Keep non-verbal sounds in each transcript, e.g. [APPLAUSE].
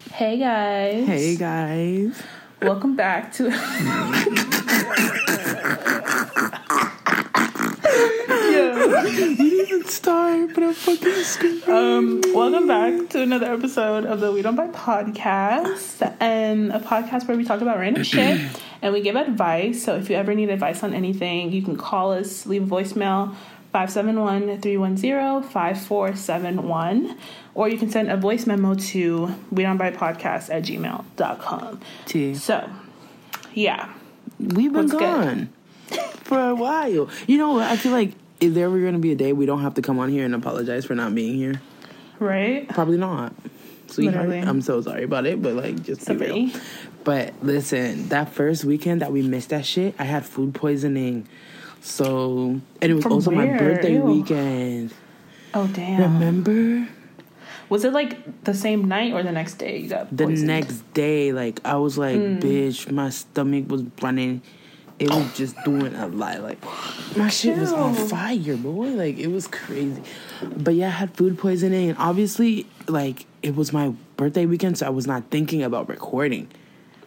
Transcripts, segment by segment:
Hey guys. Hey guys. Welcome back to [LAUGHS] You didn't even start, but I'm fucking screaming. um welcome back to another episode of the We Don't Buy podcast and a podcast where we talk about random [CLEARS THROAT] shit and we give advice. So if you ever need advice on anything, you can call us, leave a voicemail 571-310-5471 or you can send a voice memo to we don't buy podcast at gmail.com. T. So yeah. We've been What's good? gone for a while. You know what? I feel like is there ever going to be a day we don't have to come on here and apologize for not being here? Right? Probably not. Sweetheart, Literally. I'm so sorry about it, but like, just be real. But listen, that first weekend that we missed that shit, I had food poisoning. So, and it was From also my birthday Ew. weekend. Oh damn. Remember? Was it like the same night or the next day you got the poisoned? next day, like I was like, Hmm. bitch, my stomach was running. It was just doing a lot. Like my shit was on fire, boy. Like it was crazy. But yeah, I had food poisoning, and obviously, like it was my birthday weekend, so I was not thinking about recording.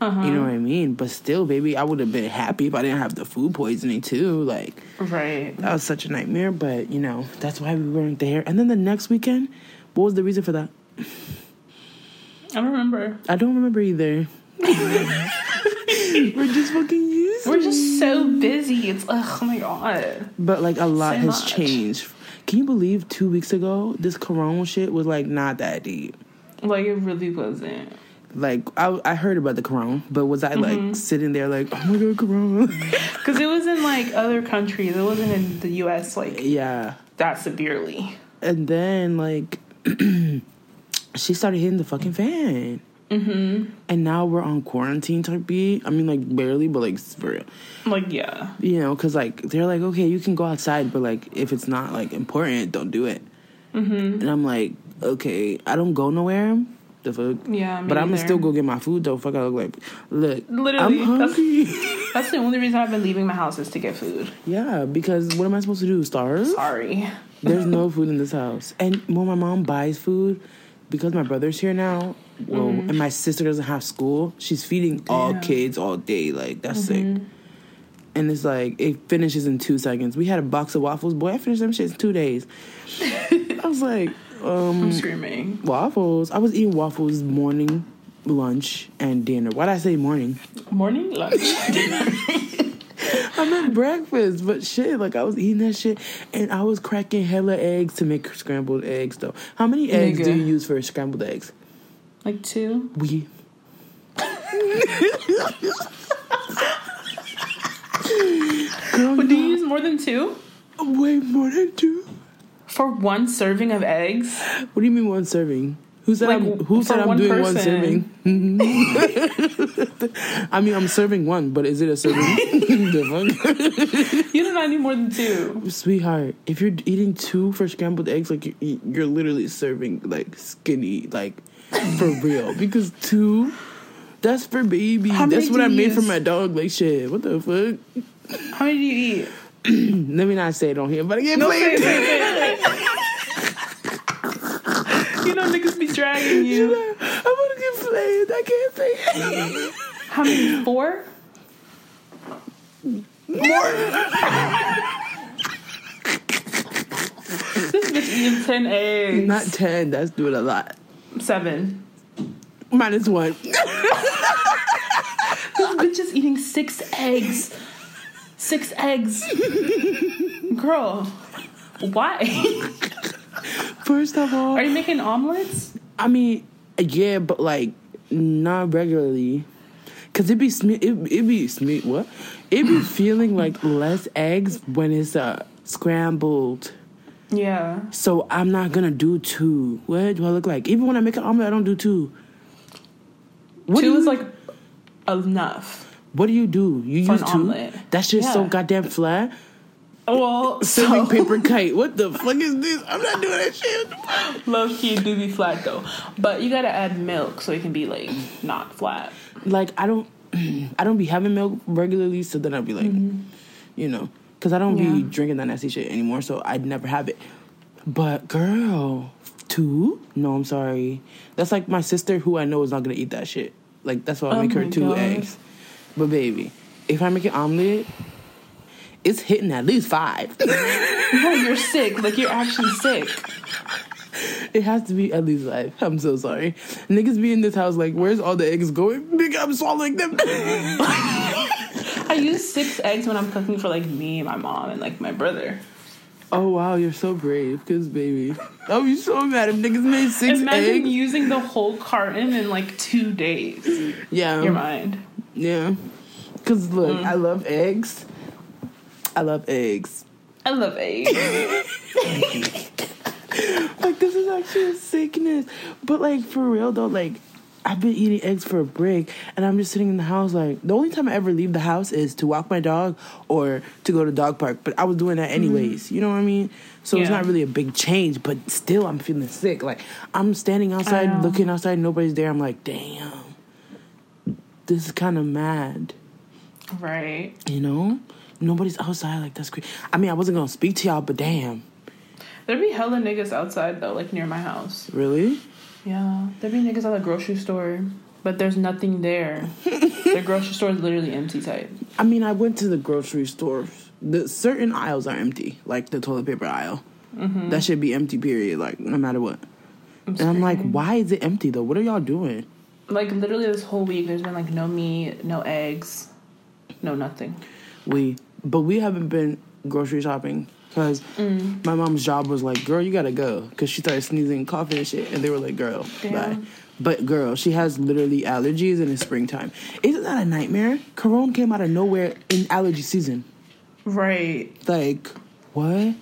Uh-huh. You know what I mean? But still, baby, I would have been happy if I didn't have the food poisoning too. Like Right. that was such a nightmare. But you know, that's why we weren't there. And then the next weekend, what was the reason for that? I don't remember. I don't remember either. [LAUGHS] We're just fucking used. We're just so busy. It's ugh, oh my god. But like a lot So has much. changed. Can you believe two weeks ago this corona shit was like not that deep? Like it really wasn't. Like I, I heard about the corona, but was I Mm-hmm. like sitting there like, oh my god, corona? [LAUGHS] Because it was in like other countries. It wasn't in the US like yeah. that severely. And then like [CLEARS THROAT] she started hitting the fucking fan. Mm-hmm. And now we're on quarantine type beat. I mean, like barely, but like for real. Like yeah. you know, because like they're like, okay, you can go outside, but like if it's not like important, don't do it. Mm-hmm. And I'm like, okay, I don't go nowhere. The fuck. Yeah, but I'm gonna still go get my food though. Fuck, I look like, look, Literally, I'm that's- hungry. [LAUGHS] That's the only reason I've been leaving my house is to get food. yeah, because what am I supposed to do? Starve? Sorry. There's no [LAUGHS] food in this house, and when my mom buys food, because my brother's here now, well, mm-hmm. and my sister doesn't have school, she's feeding all kids all day. Like that's mm-hmm. sick. And it's like it finishes in two seconds. We had a box of waffles, boy. I finished them shits in two days. [LAUGHS] I was like, um, I'm screaming. waffles. I was eating waffles morning, lunch, and dinner. Why'd I say morning? Morning lunch. Dinner. I meant breakfast, but shit, like I was eating that shit, and I was cracking hella eggs to make scrambled eggs. Though, how many eggs do you use for scrambled eggs? like two. We. Girl, [LAUGHS] But do you use more than two? way more than two. For one serving of eggs? What do you mean one serving? Who said Like, I'm, who said I'm one doing one person. serving? [LAUGHS] I mean, I'm serving one, but is it a serving? [LAUGHS] [LAUGHS] You do not need more than two. Sweetheart, if you're eating two for scrambled eggs, like you're, you're literally serving like skinny, like for real. Because two, that's for baby. How That's what I made for my dog. Like shit, what the fuck? How many do you eat? [CLEARS THROAT] Let me not say it on here, but I get No, say it, say say it. [LAUGHS] You know niggas be dragging you. I'm gonna get flayed. I can't say it. How many? Four? More? This bitch eating ten eggs. Not ten. That's doing a lot. seven. Minus one. [LAUGHS] This bitch is eating six eggs. Six eggs. Girl, why? First of all, Are you making omelets? I mean, yeah, but like not regularly. Cause it be sme- it, it be sme- what? It be [LAUGHS] feeling like less eggs when it's uh scrambled. Yeah. So I'm not gonna do two. What do I look like? Even when I make an omelet, I don't do two. What do Two you, is like enough. What do you do? You For use two? That's just so goddamn flat. Well, Serving so, paper [LAUGHS] kite. What the fuck is this? I'm not doing that shit. low key do be flat though, but you gotta add milk so it can be like not flat. like I don't [CLEARS THROAT] I don't be having milk regularly, so then I'd be like, you know, because I don't be Mm-hmm. Drinking that nasty shit anymore, so I'd never have it. But girl, Two? No, I'm sorry. That's like my sister who I know is not gonna eat that shit. Like that's why I Oh make her two God. eggs. But baby, if I make an omelet, it's hitting at least five. [LAUGHS] No, you're sick. Like you're actually sick. it has to be at least five. I'm so sorry. Niggas be in this house like, where's all the eggs going? Nigga, I'm swallowing them. [LAUGHS] I use six eggs when I'm cooking for like me, my mom, and like my brother. oh wow, you're so brave. Cause baby, I'll be so mad if niggas made six Imagine eggs. Imagine using the whole carton in like two days. yeah, Your mind. Yeah. Cause look, Mm. I love eggs. I love eggs. I love eggs. [LAUGHS] [LAUGHS] Like this is actually a sickness. But like for real though, like I've been eating eggs for a break and I'm just sitting in the house like the only time I ever leave the house is to walk my dog or to go to dog park. But I was doing that anyways. You know what I mean? So it's Mm-hmm. Not really a big change, but still I'm feeling sick. Like I'm standing outside looking outside, nobody's there. I'm like, damn. This is kind of mad. right. You know? Nobody's outside like that's crazy. I mean, I wasn't gonna speak to y'all, but damn. There'd be hella niggas outside though, like near my house. Really? Yeah. There'd be niggas at the grocery store, but there's nothing there. [LAUGHS] the grocery store is literally empty type. I mean, I went to the grocery store. The certain aisles are empty, like the toilet paper aisle. Mm-hmm. That should be empty. Period. Like no matter what. I'm And I'm like, why is it empty though? What are y'all doing? Like literally this whole week, there's been like no meat, no eggs, no nothing. We, but we haven't been grocery shopping because mm. my mom's job was like, girl, you gotta go because she started sneezing, and coughing and shit, and they were like, girl, bye. But girl, she has literally allergies and it's springtime. Isn't that a nightmare? Corona came out of nowhere in allergy season. Right. Like, what?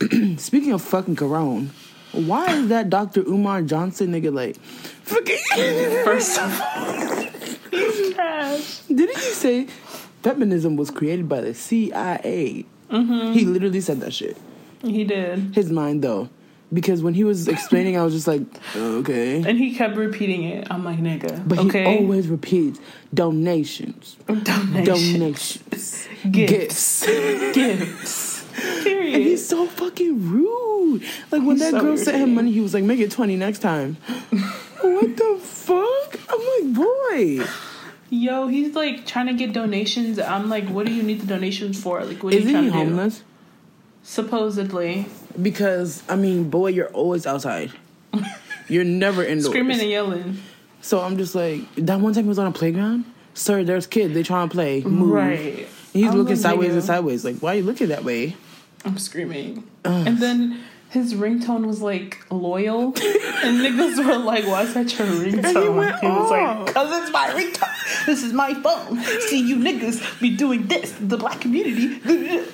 [CLEARS THROAT] Speaking of fucking Corona, why is that Dr. Umar Johnson nigga like, fucking. [LAUGHS] First of all, he's trash. Didn't he say feminism was created by the CIA? Mm-hmm. He literally said that shit. He did. His mind, though. Because when he was explaining, I was just like, okay. And he kept repeating it. I'm like, nigga. But okay. he always repeats donations. Donation. Donations. Gifts. Gifts. And Period. he's so fucking rude. Like when He's that so girl sent him money, he was like, "Make it twenty next time." what the fuck? I'm like, boy, Yo, he's like trying to get donations. I'm like, what do you need the donations for? Like, what are you isn't trying he to do? homeless? Supposedly. Because I mean, boy, you're always outside. You're never [LAUGHS] indoors. Screaming and yelling. So I'm just like, that one time he was on a playground. Sir, there's kids. They trying to play. Move. Right. He's I'm looking sideways and sideways. Like, why are you looking that way? I'm screaming. And then his ringtone was like loyal. and niggas were like, why is that your ringtone? And he went he was off. like, cause it's my ringtone. This is my phone. See you niggas be doing this. The black community. [LAUGHS]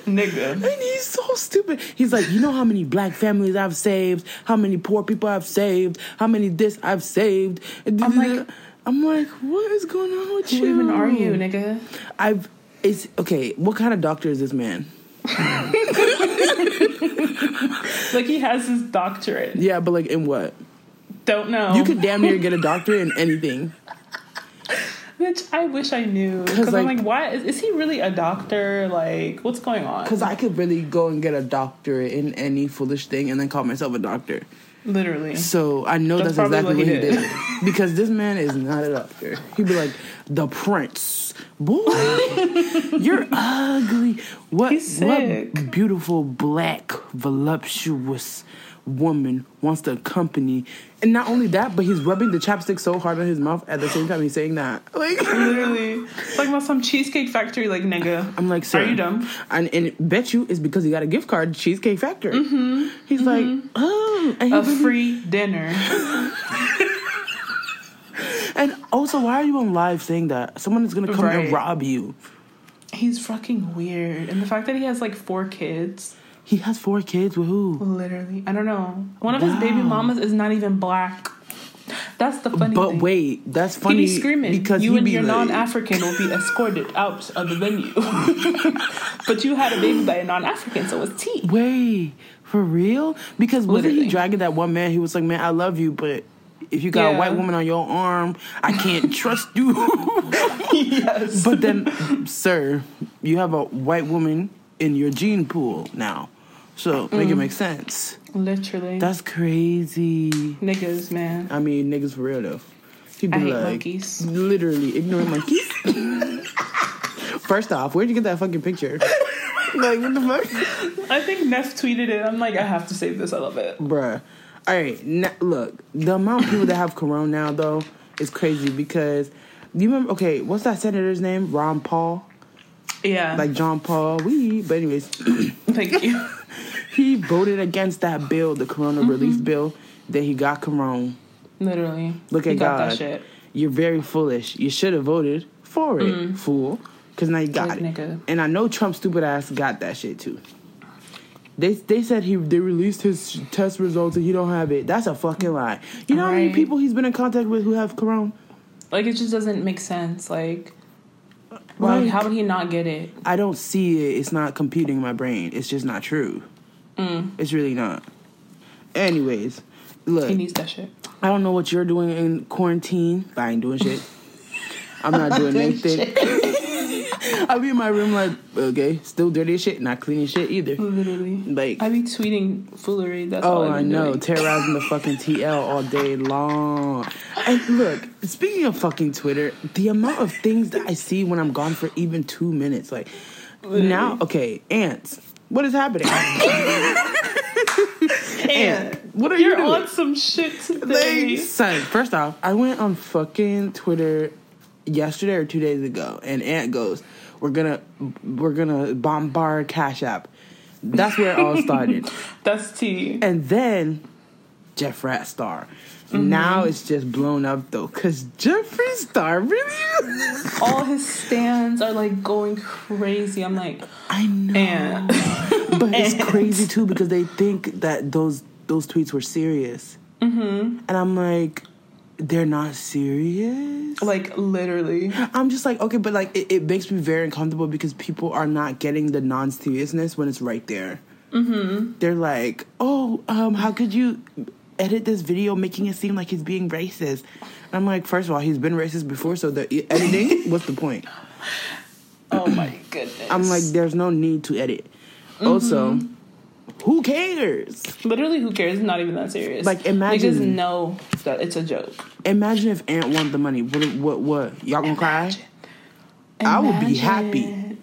Nigga. And he's so stupid. He's like, you know how many black families I've saved, how many poor people I've saved, how many this I've saved. I'm like- I'm like, what is going on with you? Who you? even are you, nigga? I've. It's okay. What kind of doctor is this man? [LAUGHS] Like he has his doctorate. Yeah, but like in what? Don't know. You could damn near get a doctorate in anything. Bitch, I wish I knew. Because I'm like- like, why? Is, is he really a doctor? Like, what's going on? Because I could really go and get a doctorate in any foolish thing and then call myself a doctor. Literally. So I know That's that's, exactly what what he he did. did. [LAUGHS] because this man is not a doctor. He'd be like, the prince. Boy, you're ugly. What, what beautiful, black, voluptuous woman wants to accompany? And not only that, but he's rubbing the chapstick so hard on his mouth at the same time he's saying that. Like, [LAUGHS] Literally. Talking about some cheesecake factory, like, nigga. I'm like, sir. Are you dumb? And, and bet you it's because he got a gift card to Cheesecake Factory. Mm-hmm. He's like, mm-hmm. oh. And, he A free dinner. [LAUGHS] and also, why are you on live saying that? Someone is going to come Right. and rob you. He's fucking weird. And the fact that he has like four kids, He has four kids with who? literally. I don't know. One of his baby mamas is not even black. That's the funny But thing. wait, that's He funny be screaming. because you he and be your like, non-African will be escorted [LAUGHS] out of the venue. [LAUGHS] but you had a baby by a non-African, so it's tea. Wait, for real? Because wasn't Literally. he dragging that one man? He was like, "Man, I love you, but if you got a white woman on your arm, I can't [LAUGHS] trust you." yes. but then, sir, you have a white woman in your gene pool now, so make Mm. it make sense. Literally. That's crazy. niggas, man. I mean, niggas for real though. He'd I be like, monkeys. literally ignorant monkeys. [LAUGHS] First off, where'd you get that fucking picture? [LAUGHS] like, what the fuck? I think Neff tweeted it. I'm like, I have to save this. I love it. Bruh. All right, n- look, the amount of people that have corona now, though, is crazy because you remember, okay, what's that senator's name? Ron Paul? Yeah. Like John Paul, we. But, anyways, [COUGHS] thank you. [COUGHS] he voted against that bill, the corona mm-hmm. relief bill, that he got corona. Literally. Look at got God. that shit. You're very foolish. You should have voted for it, mm. fool. Because now you got Like, it. nigga. And I know Trump stupid ass got that shit too. They they said he they released his test results and he don't have it. That's a fucking lie. You know how many people he's been in contact with who have corona? Like, it just doesn't make sense. Like, why, Like- how would he not get it? I don't see it. It's not computing in my brain. It's just not true. Mm. It's really not. Anyways, look. He needs that shit. I don't know what you're doing in quarantine, but I ain't doing shit. I'm not [LAUGHS] doing anything. I'll be in my room like, okay, still dirty as shit, not cleaning shit either. Literally. Like, I be tweeting foolery. That's oh, all oh, I've I know, doing. terrorizing the fucking [LAUGHS] TL all day long. And look, speaking of fucking Twitter, the amount of things that I see when I'm gone for even two minutes, like, now, okay, ants, what is happening? [LAUGHS] And what are you you're doing? on some shit today. Like, son, first off, I went on fucking Twitter yesterday or two days ago, and Ant goes, "We're gonna, we're gonna bombard Cash App." That's where it all [LAUGHS] started, That's T. and then Jeffree Star. Mm-hmm. Now it's just blown up though, cause Jeffree Star really. [LAUGHS] All his stands are like going crazy. I'm like, I know, and [LAUGHS] but it's crazy too because they think that those those tweets were serious, mm-hmm. and I'm like, they're not serious. like literally. I'm just like, okay, but like it, it makes me very uncomfortable because people are not getting the non seriousness when it's right there. Mm-hmm. They're like, oh, um, how could you edit this video making it seem like he's being racist? And I'm like, first of all, he's been racist before, so the [LAUGHS] editing, what's the point? Oh my goodness. I'm like, there's no need to edit. Also, who cares? literally, who cares? It's not even that serious. Like, imagine- niggas know that it's a joke. Imagine if Ant won the money. What? What? What? Y'all gonna cry? I would be happy.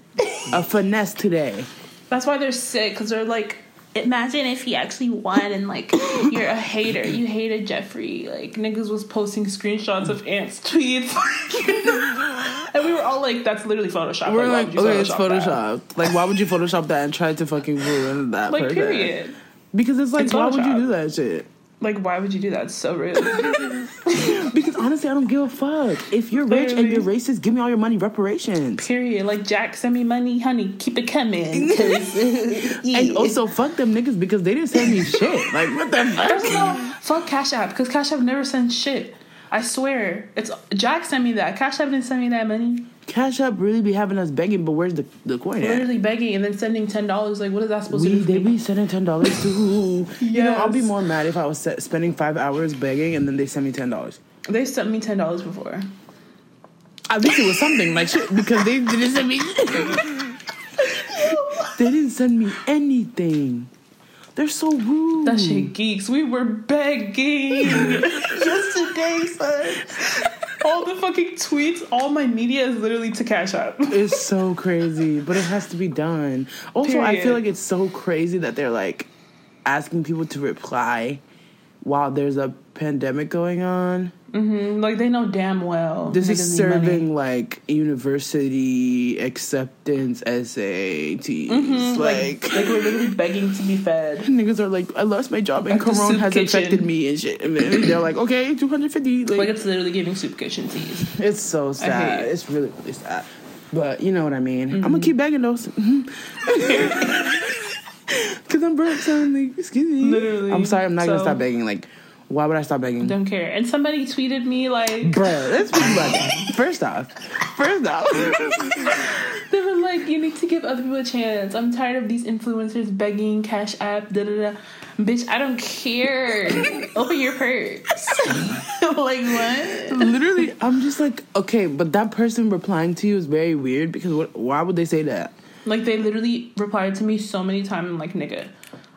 A finesse today. That's why they're sick because they're like, imagine if he actually won and like you're a hater. You hated Jeffree. Like niggas was posting screenshots of Ant's tweets, [LAUGHS] and we were all like, "That's literally Photoshop." We're like, you okay, it's that? Photoshop. Like, why would you Photoshop that and try to fucking ruin that Like, person? period. Because it's like, It's why would you do that shit? Like, why would you do that? It's so rude. [LAUGHS] [LAUGHS] Because honestly, I don't give a fuck. If you're rich and you're racist, give me all your money, reparations. period. Like, Jack, send me money, honey. Keep it coming. [LAUGHS] And also, fuck them niggas because they didn't send me shit. Like, what the fuck? all, fuck Cash App because Cash App never sends shit. I swear, it's Jack sent me that. Cash App didn't send me that money. Cash App really be having us begging, but where's the, the coin at? Literally begging and then sending ten dollars. Like, what is that supposed We, to do? They me? be sending ten dollars too. [LAUGHS] You know, I'll be more mad if I was spending five hours begging and then they send me ten dollars. They sent me ten dollars before. At least it was something like shit because they didn't send me. they didn't send me anything. They're so rude. That shit geeks. We were begging [LAUGHS] yesterday, son. All the fucking tweets, all my media is literally to Cash App. It's so crazy, but it has to be done. Also, I feel like it's so crazy that they're like asking people to reply while there's a pandemic going on. Like they know damn well. This is serving like university acceptance SATs. Mm-hmm. Like, Like we're literally begging to be fed. [LAUGHS] niggas are like, I lost my job and Corona has kitchen. infected me and shit. And then they're like, okay, 250. Like, Like it's literally giving soup kitchen teas. it's so sad. it. It's really, really sad. But you know what I mean. I'm Mm-hmm. gonna keep begging those. [LAUGHS] [LAUGHS] Cause I'm broke, son. Like, excuse me. Literally. I'm sorry. I'm not gonna stop begging. Like, why would I stop begging? Don't care. And somebody tweeted me like Bruh, let's be like, first off, first off, [LAUGHS] they were like, you need to give other people a chance. I'm tired of these influencers begging Cash App, da da da. Bitch, I don't care. [LAUGHS] Open your purse. [LAUGHS] like what? literally, I'm just like, okay, but that person replying to you is very weird because what, why would they say that? Like they literally replied to me so many times. I'm like, nigga,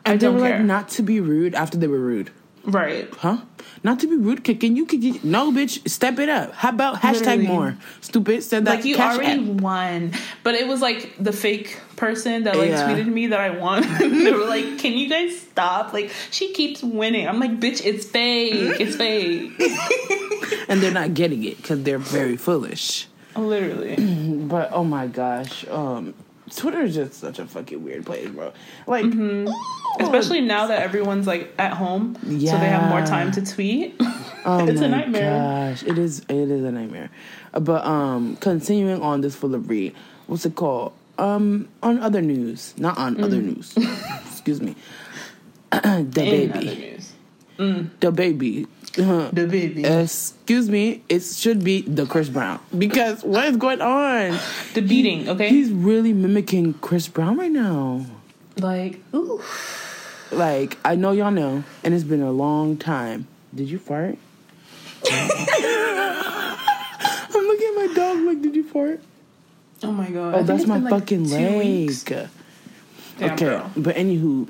I And they don't were care. like not to be rude after they were rude. Right. Huh? Not to be rude, kicking you could you- no bitch, step it up. How about hashtag Literally. more? Stupid said that Like you already app. won, but it was like the fake person that like Yeah. tweeted me that I won. [LAUGHS] they were like, "Can you guys stop? Like she keeps winning." I'm like, "Bitch, it's fake. It's fake." [LAUGHS] and they're not getting it because they're very foolish. Literally. [CLEARS THROAT] But oh my gosh, um, Twitter is just such a fucking weird place, bro. Like, Mm-hmm. Especially now that everyone's like at home, so they have more time to tweet. [LAUGHS] oh it's my a nightmare. gosh, it is. It is a nightmare. Uh, But um, continuing on this full of read, what's it called? Um, on other news, not on other Mm. news. [LAUGHS] Excuse me. [CLEARS THROAT] the In baby, other news. DaBaby. Uh, DaBaby. Excuse me, it should be the Chris Brown because what is going on? the beating, okay? He's really mimicking Chris Brown right now. like, ooh. Like I know y'all know, and it's been a long time. Did you fart? [LAUGHS] I'm looking at my dog. Like, did you fart? Oh my god. Oh, that's my like, fucking leg. weeks. Okay, girl. but anywho,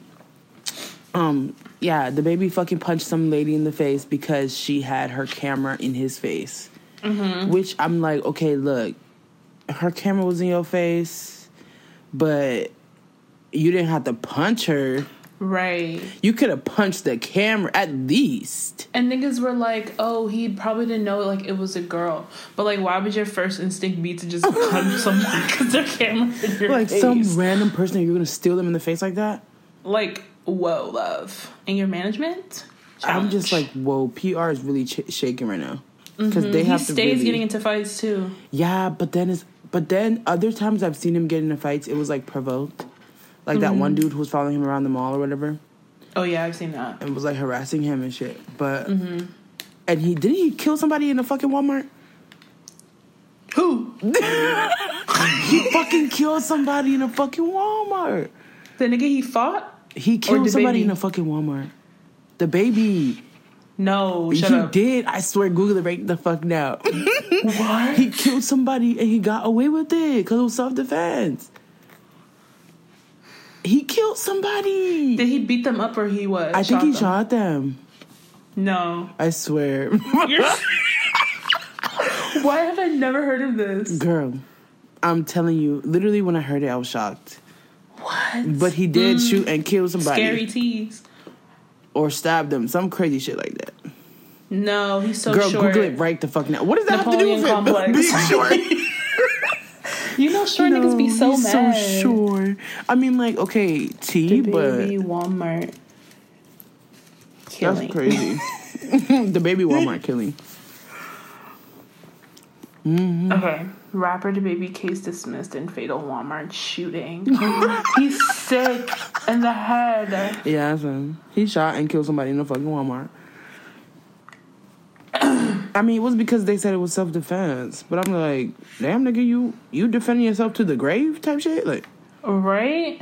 um, yeah, DaBaby fucking punched some lady in the face because she had her camera in his face. Mm-hmm. Which I'm like, okay, look, her camera was in your face, but you didn't have to punch her. Right. You could have punched the camera at least. And niggas were like, oh, he probably didn't know like it was a girl. But like, why would your first instinct be to just [LAUGHS] punch someone because their camera's in your Like face? some random person, you're gonna steal them in the face like that. like, whoa, love. And your management? I'm just like, whoa, PR is really ch- shaking right now because they Mm-hmm. he have stays to really, getting into fights too. Yeah, but then it's but then other times I've seen him get into fights. It was like provoked, like that Mm-hmm. one dude who was following him around the mall or whatever, Oh yeah, I've seen that. and was like harassing him and shit. But Mm-hmm. and he didn't he kill somebody in a fucking Walmart. Who? [LAUGHS] He fucking killed somebody in a fucking Walmart. The nigga he fought? He killed somebody baby? in a fucking Walmart. DaBaby. No, shut he up. did. I swear, Google it right the fuck now. [LAUGHS] What? he killed somebody and he got away with it because it was self defense. He killed somebody. Did he beat them up or he was? I think he them? shot them. No. I swear. [LAUGHS] [LAUGHS] Why have I never heard of this? Girl, I'm telling you, literally when I heard it, I was shocked. What? But he did shoot and kill somebody. Mm. Scary tease. Or stab them. Some crazy shit like that. No, he's so Girl, short. Google it right the fuck now. What does that have to do with Napoleon it? complex. Being short. You know, short niggas be so he's mad. so short. I mean, like, okay, T, The but baby Walmart killing. that's crazy. [LAUGHS] [LAUGHS] DaBaby Walmart killing. Okay. Rapper DaBaby case dismissed in fatal Walmart shooting. [LAUGHS] He's sick in the head. Yeah, son. He shot and killed somebody in a fucking Walmart. [COUGHS] I mean, it was because they said it was self defense, but I'm like, damn nigga, you you defending yourself to the grave type shit, like Right?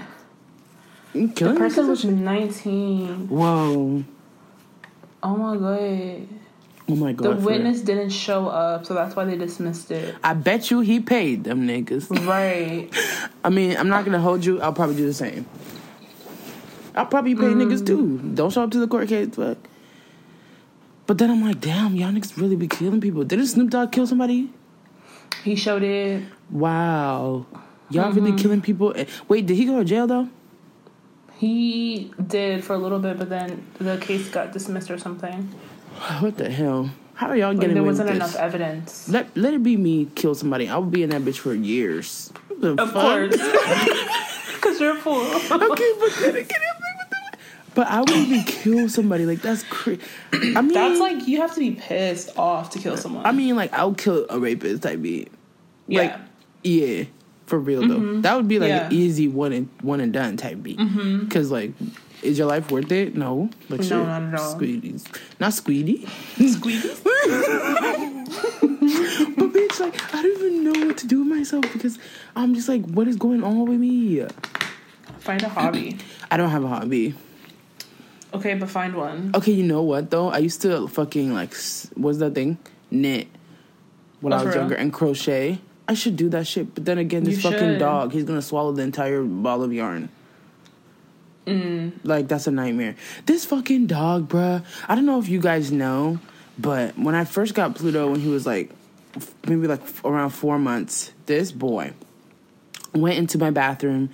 you The killing person was 19. Whoa! Oh my god. Oh my god! The witness didn't show up, so that's why they dismissed it. I bet you he paid them niggas. Right. [LAUGHS] I mean, I'm not gonna hold you. I'll probably do the same. I'll probably pay niggas too. Don't show up to the court case, fuck. But then I'm like, damn, y'all niggas really be killing people. Didn't Snoop Dogg kill somebody? He showed it. Wow. Y'all really killing people. Eh, Wait, did he go to jail though? He did for a little bit, but then the case got dismissed or something. [SIGHS] What the hell? How are y'all Like getting there wasn't enough evidence. Let let it be me kill somebody. I would be in that bitch for years. The Of fuck? course. [LAUGHS] [LAUGHS] Because you're a fool. okay, but then again, I'm like, what the- but I would even kill somebody. Like that's crazy. I mean, That's like, you have to be pissed off to kill someone. I mean, like I'll kill a rapist type beat. yeah. Like, yeah, for real though. Mm-hmm. That would be like Yeah. an easy one and one and done type beat. Mm-hmm. Because like, is your life worth it? No, but No, not at all. Squeedies, not Squeedy. Squeakies? [LAUGHS] But bitch, like I don't even know what to do with myself because I'm just like, what is going on with me? Find a hobby. I don't have a hobby. Okay, but find one. Okay, you know what though? I used to fucking like, what's that thing? Knit when Oh, I was for real? younger and crochet. I should do that shit, but then again, this You fucking should. dog, he's gonna swallow the entire ball of yarn. Like that's a nightmare. This fucking dog, bruh. I don't know if you guys know, but when I first got Pluto, when he was like maybe like around four months, this boy went into my bathroom,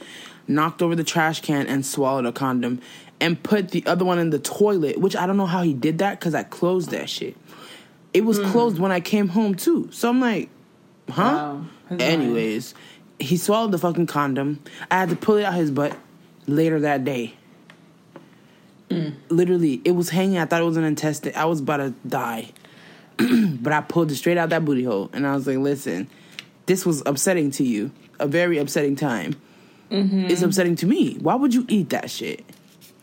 knocked over the trash can, and swallowed a condom, and put the other one in the toilet. Which I don't know how he did that because I closed that shit. It was hmm. closed when I came home too. So I'm like, huh? Wow. Anyways, he swallowed the fucking condom. I had to pull it out of his butt later that day. Mm. Literally, it was hanging. I thought it was an intestine. I was about to die. [CLEARS THROAT] but I pulled it straight out that booty hole. And I was like, listen, this was upsetting to you. A very upsetting time. Mm-hmm. It's upsetting to me. Why would you eat that shit?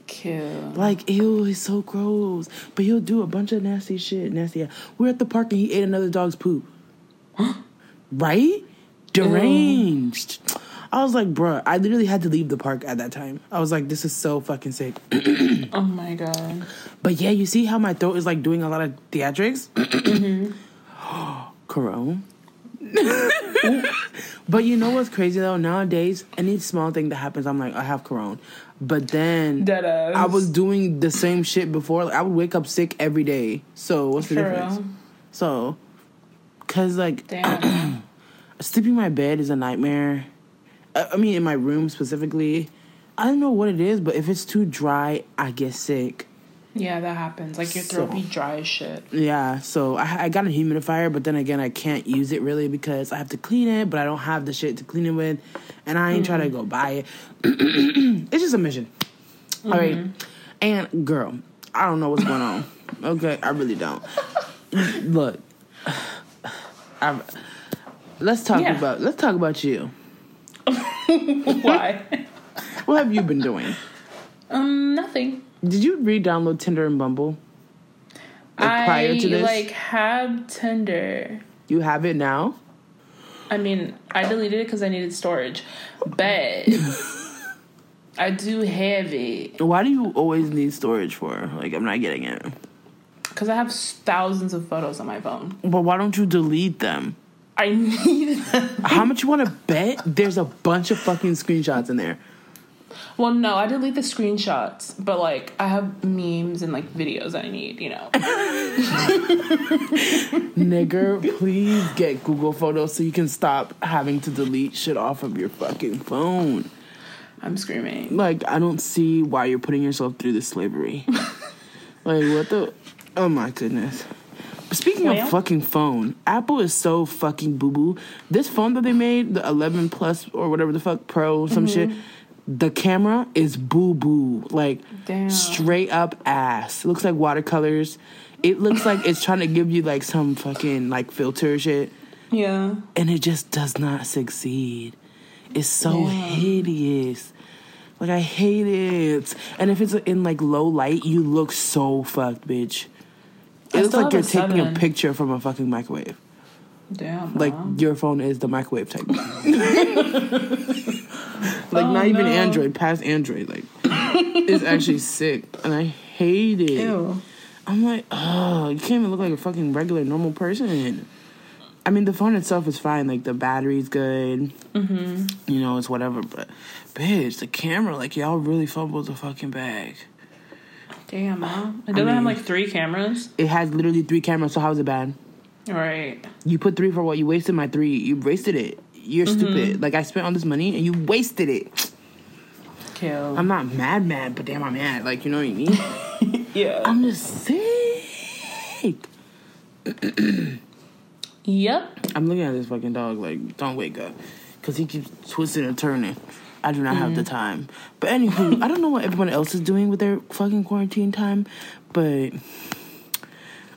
Cute. Like, ew, it's so gross. But he'll do a bunch of nasty shit. Nasty. We're at the park and he ate another dog's poop. [GASPS] right? Deranged. I was like, bruh, I literally had to leave the park at that time. I was like, this is so fucking sick. [CLEARS THROAT] Oh my god. But yeah, you see how my throat is like doing a lot of theatrics? [CLEARS THROAT] Mm-hmm. [GASPS] Corona. but you know what's crazy though? Nowadays, any small thing that happens, I'm like, I have corona. But then Deadass. I was doing the same shit before. Like, I would wake up sick every day. So what's the For difference? real? So, cause like [CLEARS THROAT] sleeping in my bed is a nightmare. I mean, in my room specifically. I don't know what it is, but if it's too dry, I get sick. yeah, that happens. Like your throat So- be dry as shit. Yeah, so I, I got a humidifier, but then again, I can't use it really because I have to clean it, but I don't have the shit to clean it with, and I ain't trying to mm-hmm. go buy it. [CLEARS THROAT] it's just a mission. All right, mm-hmm. and girl, I don't know what's going on. [LAUGHS] Okay, I really don't. Look, [SIGHS] I, let's talk Yeah. about let's talk about you. [LAUGHS] Why? What have you been doing? um, nothing. Did you re-download Tinder and Bumble? Like, prior I to this? like have Tinder. You have it now. I mean, I deleted it because I needed storage, but [LAUGHS] I do have it Why do you always need storage for? Like, I'm not getting it. because I have thousands of photos on my phone. But why don't you delete them? I need them. How much you want to bet? There's a bunch of fucking screenshots in there. Well, no, I delete the screenshots, but like I have memes and like videos I need. You know. [LAUGHS] Nigger, please get Google Photos so you can stop having to delete shit off of your fucking phone. I'm screaming. Like, I don't see why you're putting yourself through this slavery. [LAUGHS] like, what the? Oh my goodness. Speaking Well? of fucking phone, Apple is so fucking boo boo. This phone that they made, the 11 Plus or whatever the fuck Pro, some shit, mm-hmm. the camera is boo boo. Like, Damn. straight up ass. Looks like watercolors. It looks like it's trying to give you like some fucking like filter shit, Yeah. and it just does not succeed. It's so Yeah. hideous. Like I hate it. And if it's in like low light, you look so fucked, bitch. It I looks like you're taking a picture from a fucking microwave. Damn. Like Mom. your phone is the microwave type. [LAUGHS] like Oh, not even no. Android, past Android. Like it's actually sick, and I hate it. Ew. I'm like, oh, you can't even look like a fucking regular normal person. I mean, the phone itself is fine. Like the battery's good. Mm-hmm. You know, it's whatever. But bitch, the camera, like y'all really fumbled the fucking bag. Damn, mom. It doesn't have mean- like three cameras. It has literally three cameras. So how's it bad? Right. You put three for what? You wasted my three. You wasted it. You're mm-hmm. stupid. Like I spent all this money and you wasted it. Kill. I'm not mad, mad, but damn, I'm mad. Like you know what I mean? [LAUGHS] yeah. I'm just sick. yep. I'm looking at this fucking dog like, don't wake up. Because he keeps twisting and turning. I do not have the mm. time. But anywho, I don't know what everyone else is doing with their fucking quarantine time, but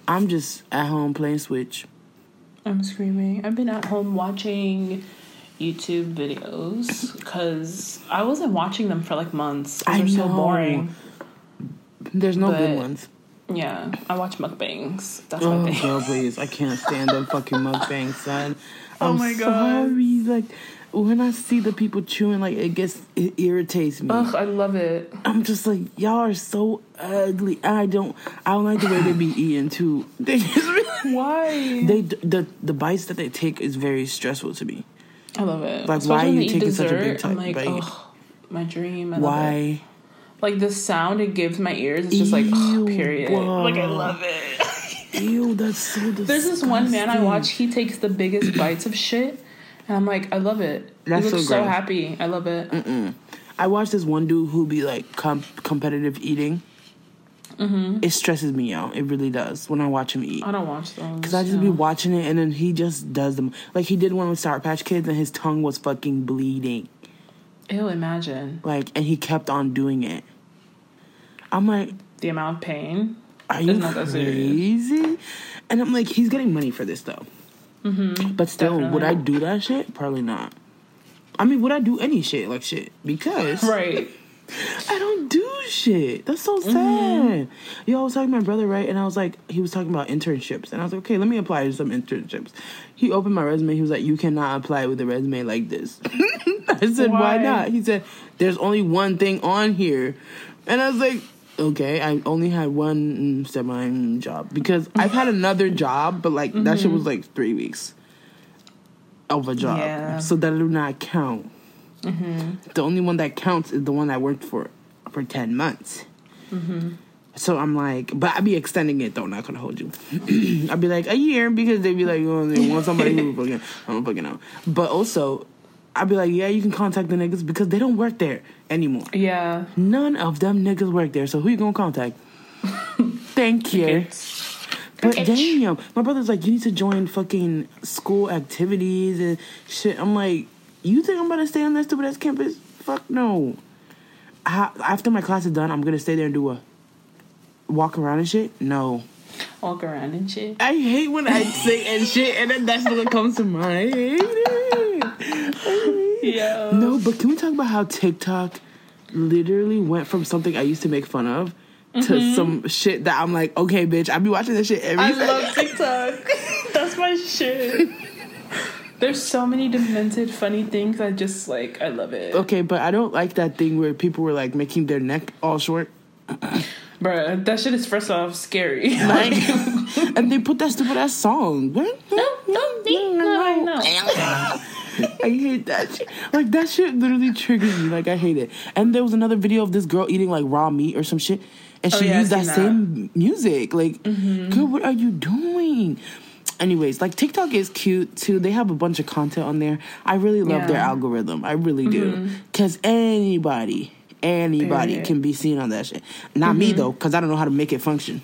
I'm just at home playing Switch. I'm screaming. I've been at home watching YouTube videos because I wasn't watching them for like months. I They're so know. boring. There's no good ones. Yeah, I watch mukbangs. That's Oh, my thing. girl, please. I can't stand them [LAUGHS] fucking mukbangs, son. Oh I'm my God. sorry. Like, when I see the people chewing, like, it gets, it irritates me. Ugh, I love it. I'm just like, y'all are so ugly. I don't, I don't like the way they be [SIGHS] eating too. [LAUGHS] They really, Why? they, the, the bites that they take is very stressful to me. I love it. Like, Especially why are you taking such a big dessert, I'm like, ugh, my dream. I. Why? Like the sound it gives my ears is just like oh, Ew, period. wow. Like I love it. Ew, that's so disgusting. [LAUGHS] There's this one man I watch. He takes the biggest bites of shit, and I'm like, I love it. That's he so looks so, gross. happy. I love it. I watched this one dude who be like com- competitive eating. Mm-hmm. It stresses me out. It really does when I watch him eat. I don't watch those. Cause I just be watching it and then he just does them. Like he did one with Sour Patch Kids and his tongue was fucking bleeding. Ew, imagine Like and he kept on doing it. I'm like, the amount of pain. are you It's not that crazy? And I'm like, he's getting money for this though. Mm-hmm. but still, would I do that shit? Probably not. I mean, would I do any shit like shit? Because [LAUGHS] Right. [LAUGHS] I don't do shit. That's so mm-hmm. sad. Yo, I was talking to my brother, right? And I was like, he was talking about internships. And I was like, okay, let me apply to some internships. He opened my resume. He was like, you cannot apply with a resume like this. [LAUGHS] I said, why? Why? not? He said, there's only one thing on here. And I was like, okay, I only had one semi job because I've had another job, but like that shit was mm-hmm. like three weeks of a job. Yeah. So that do not count. Mm-hmm. The only one that counts is the one I worked for for 10 months. Mm-hmm. So I'm like, but I'd be extending it though, not gonna hold you. [CLEARS THROAT] I'd be like a year because they'd be like, oh, they want somebody who [LAUGHS] fucking, I don't fucking know. But also, I'd be like, yeah, you can contact the niggas because they don't work there anymore. Yeah. None of them niggas work there, so who you gonna contact? [LAUGHS] Thank you. It's, But Crickets. damn, my brother's like, you need to join fucking school activities and shit. I'm like, you think I'm gonna stay on that stupid ass campus? Fuck no. I, after my class is done, I'm gonna stay there and do a walk around and shit. No, walk around and shit. I hate when I say and shit, and then that's what comes to mind. [LAUGHS] Yeah. No, but can we talk about how TikTok literally went from something I used to make fun of to mm-hmm. some shit that I'm like, okay, bitch, I be watching this shit every I second. love TikTok. [LAUGHS] That's my shit. [LAUGHS] There's so many demented funny things. I just like. I love it. Okay, but I don't like that thing where people were like making their neck all short. [CLEARS THROAT] Bruh, that shit is first off scary. Like, and they put that stupid ass song. What? no, know. I hate that shit. Like that shit literally triggers me. Like I hate it. And there was another video of this girl eating like raw meat or some shit, and Oh, she yeah, used that that. same music. Like, girl, what are you doing? Anyways, like TikTok is cute too. They have a bunch of content on there. I really love their algorithm. I really do. Cause anybody, anybody can be seen on that shit. Not me though, cause I don't know how to make it function.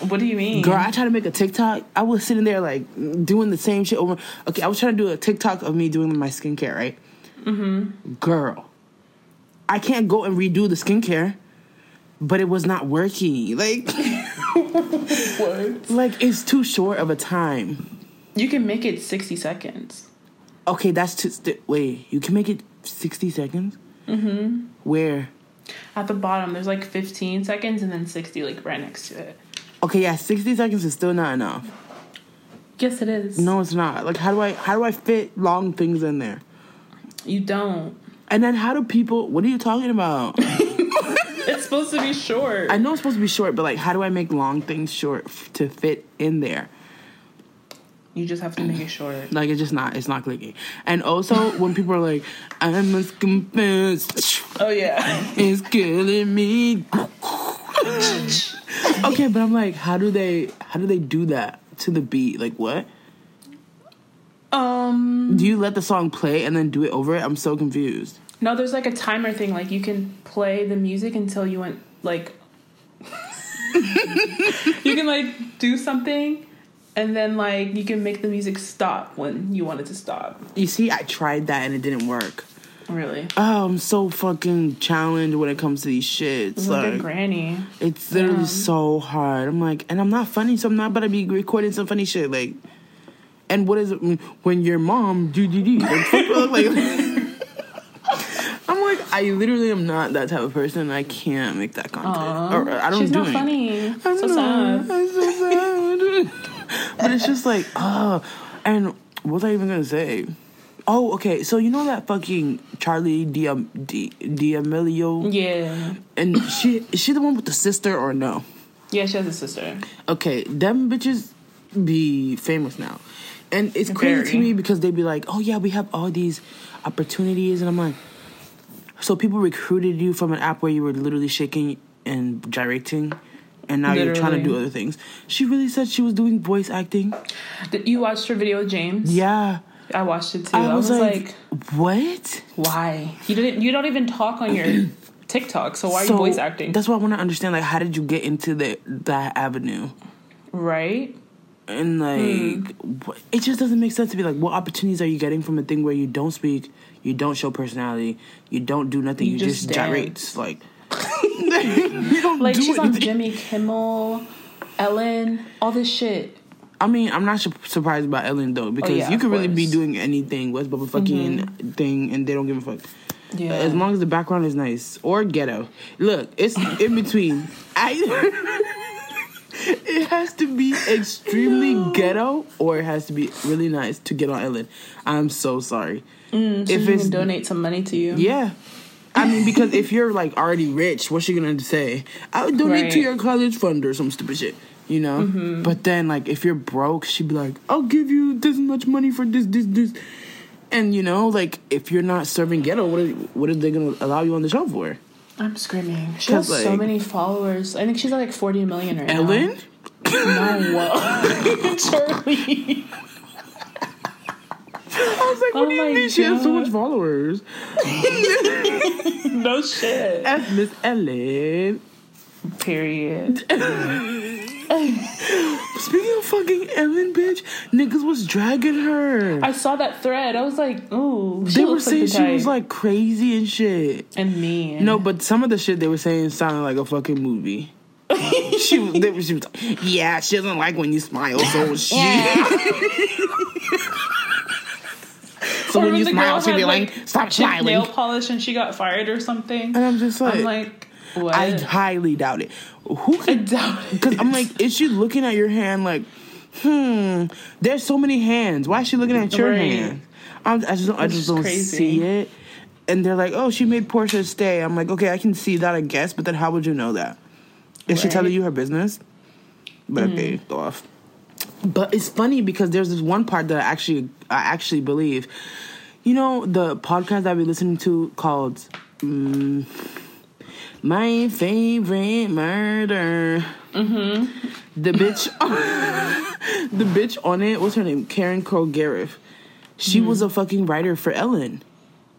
What do you mean? Girl, I tried to make a TikTok. I was sitting there like doing the same shit over. Okay, I was trying to do a TikTok of me doing my skincare, right? Mm-hmm. Girl, I can't go and redo the skincare, but it was not working. Like, [LAUGHS] What? like it's too short of a time. You can make it 60 seconds. Okay, that's too. St- wait, you can make it sixty seconds. Mm-hmm. Where? At the bottom, there's like 15 seconds and then 60, like right next to it. Okay, yeah, sixty seconds is still not enough. Yes, it is. No, it's not. Like, how do I how do I fit long things in there? You don't. And then how do people? What are you talking about? [LAUGHS] It's supposed to be short. I know it's supposed to be short, but like, how do I make long things short f- to fit in there? you just have to make it short. [CLEARS THROAT] Like, it's just not, it's not clicking. And also, when people are like, I must confess, Oh, yeah. it's killing me. [LAUGHS] [LAUGHS] okay, but I'm like, how do they, how do they do that to the beat? Like, what? Um, Do you let the song play and then do it over it? I'm so confused. no, there's like a timer thing. Like you can play the music until you want, like, [LAUGHS] you can like do something and then like you can make the music stop when you want it to stop. You see, I tried that and it didn't work. Really. Oh, I'm so fucking challenged when it comes to these shits. At Like, Granny. It's literally Yeah. so hard. I'm like, and I'm not funny, so I'm not about to be recording some funny shit. Like, and what is it when your mom do do do? Like, like, [LAUGHS] I'm like, I literally am not that type of person. I can't make that content, or I don't She's do not funny. I'm so not. sad. I'm so sad. [LAUGHS] but it's just like, oh, and what was I even gonna say? Oh, okay. So you know that fucking Charlie D'Am- D- D'Amelio, Yeah. and she is she the one with the sister or no? Yeah, she has a sister. Okay, them bitches be famous now. And it's crazy to me because they be like, oh yeah, we have all these opportunities. And I'm like, So people recruited you from an app where you were literally shaking and gyrating, and now you're trying to do other things. She really said she was doing voice acting. Did you watched her video with James? Yeah, I watched it too. I was, like, like, what? why? You didn't. You don't even talk on your [CLEARS THROAT] TikTok. So why are So, you voice acting? That's what I want to understand. Like, how did you get into the that avenue? right. And like, Hmm. it just doesn't make sense to be like, what opportunities are you getting from a thing where you don't speak, you don't show personality, you don't do nothing, you, You just, just gyrates, like, [LAUGHS] [LAUGHS] you don't Like she's on. Jimmy Kimmel, Ellen, all this shit. I mean, I'm not su- surprised about Ellen though, because Oh, yeah, you could really be. Mm-hmm. doing anything, West Bubba fucking thing, and they don't give a fuck. Yeah. As long as the background is nice or ghetto. Look, it's in between. [LAUGHS] I. [LAUGHS] it has to be extremely ghetto or it has to be really nice to get on Ellen. I'm so sorry. Mm, if it's donate some money to you. yeah. I mean, because if you're like already rich, what's she gonna say? I would donate to Right. Mm-hmm. your college fund or some stupid shit, you know. Mm-hmm. But then, like, if you're broke, she'd be like, "I'll give you this much money for this, this, this," and you know, like, if you're not serving ghetto, what are, what are they gonna allow you on the show for? I'm screaming. She has 'Cause, so many followers. I think she's like 40 million right Ellen? now. No, [LAUGHS] [LAUGHS] Charlie. I was like, what Oh do you mean she has so much followers? [LAUGHS] no shit. That's Miss Ellen. Period. [LAUGHS] Speaking of fucking Ellen, bitch, niggas was dragging her. I saw that thread. I was like, ooh. She they were looks like saying the she type. was like crazy and shit. and mean. No, but some of the shit they were saying sounded like a fucking movie. [LAUGHS] she was, they, she was like, yeah, she doesn't like when you smile, so [LAUGHS] she. so Or when you smile, she'd be had, like, stop smiling. nail polish and she got fired or something. And I'm just like, I'm like, what? I highly doubt it. Who I could? doubt it. Because I'm like, is she looking at your hand like, hmm? There's so many hands. Why is she looking at your Right. hand? I'm, I just, don't, I just don't crazy. see it. And they're like, oh, she made Portia stay. I'm like, okay, I can see that, I guess. But then, how would you know that? Is she telling you her business? But okay, go off. But it's funny because there's this one part that I actually, I actually believe. You know the podcast I've been listening to called mm, "My Favorite Murder." Mm-hmm. The bitch, [LAUGHS] the bitch on it. What's her name? Karen Kilgariff. She was a fucking writer for Ellen,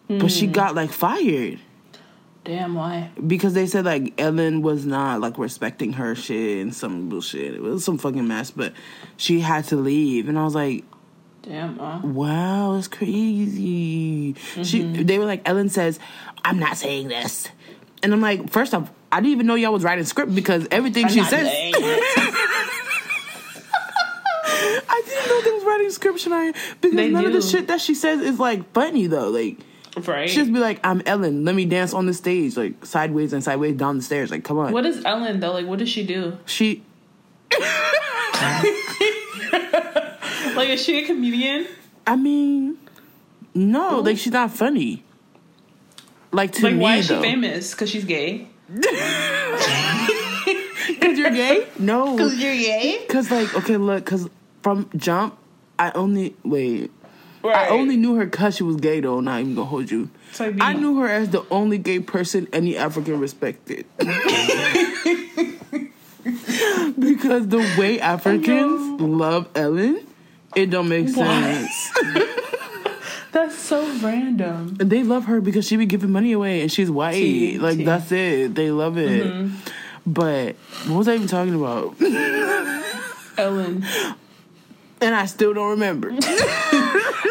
but she got like fired Damn, why? because they said like Ellen was not like respecting her shit and some bullshit. It was some fucking mess, but she had to leave, and I was like, Damn, uh. Wow, that's crazy. She Mm-hmm. they were like Ellen says, I'm not saying this. And I'm like, first off, I didn't even know y'all was writing script because everything I'm she says. [LAUGHS] I didn't know they was writing script Shania because They none of the shit that she says is like funny though. Like right. she just be like, I'm Ellen, let me dance on the stage, like sideways and sideways down the stairs. Like, come on. what is Ellen though? Like, what does she do? She [LAUGHS] [LAUGHS] Like, is she a comedian? I mean no, like she's not funny. Like to Like, me why is she though. famous? Because she's gay. [LAUGHS] Because you're gay? No. Because you're gay. Cause like okay, look, cause from jump, I only wait. Right. I only knew her cause she was gay though. Not even gonna hold you. So I, I knew her as the only gay person any African respected. [LAUGHS] because the way Africans love Ellen, it don't make What? sense. [LAUGHS] [LAUGHS] That's so random. they love her because she be giving money away and she's white. Like that's it. They love it. Mm-hmm. But what was I even talking about? [LAUGHS] Ellen. and I still don't remember. [LAUGHS]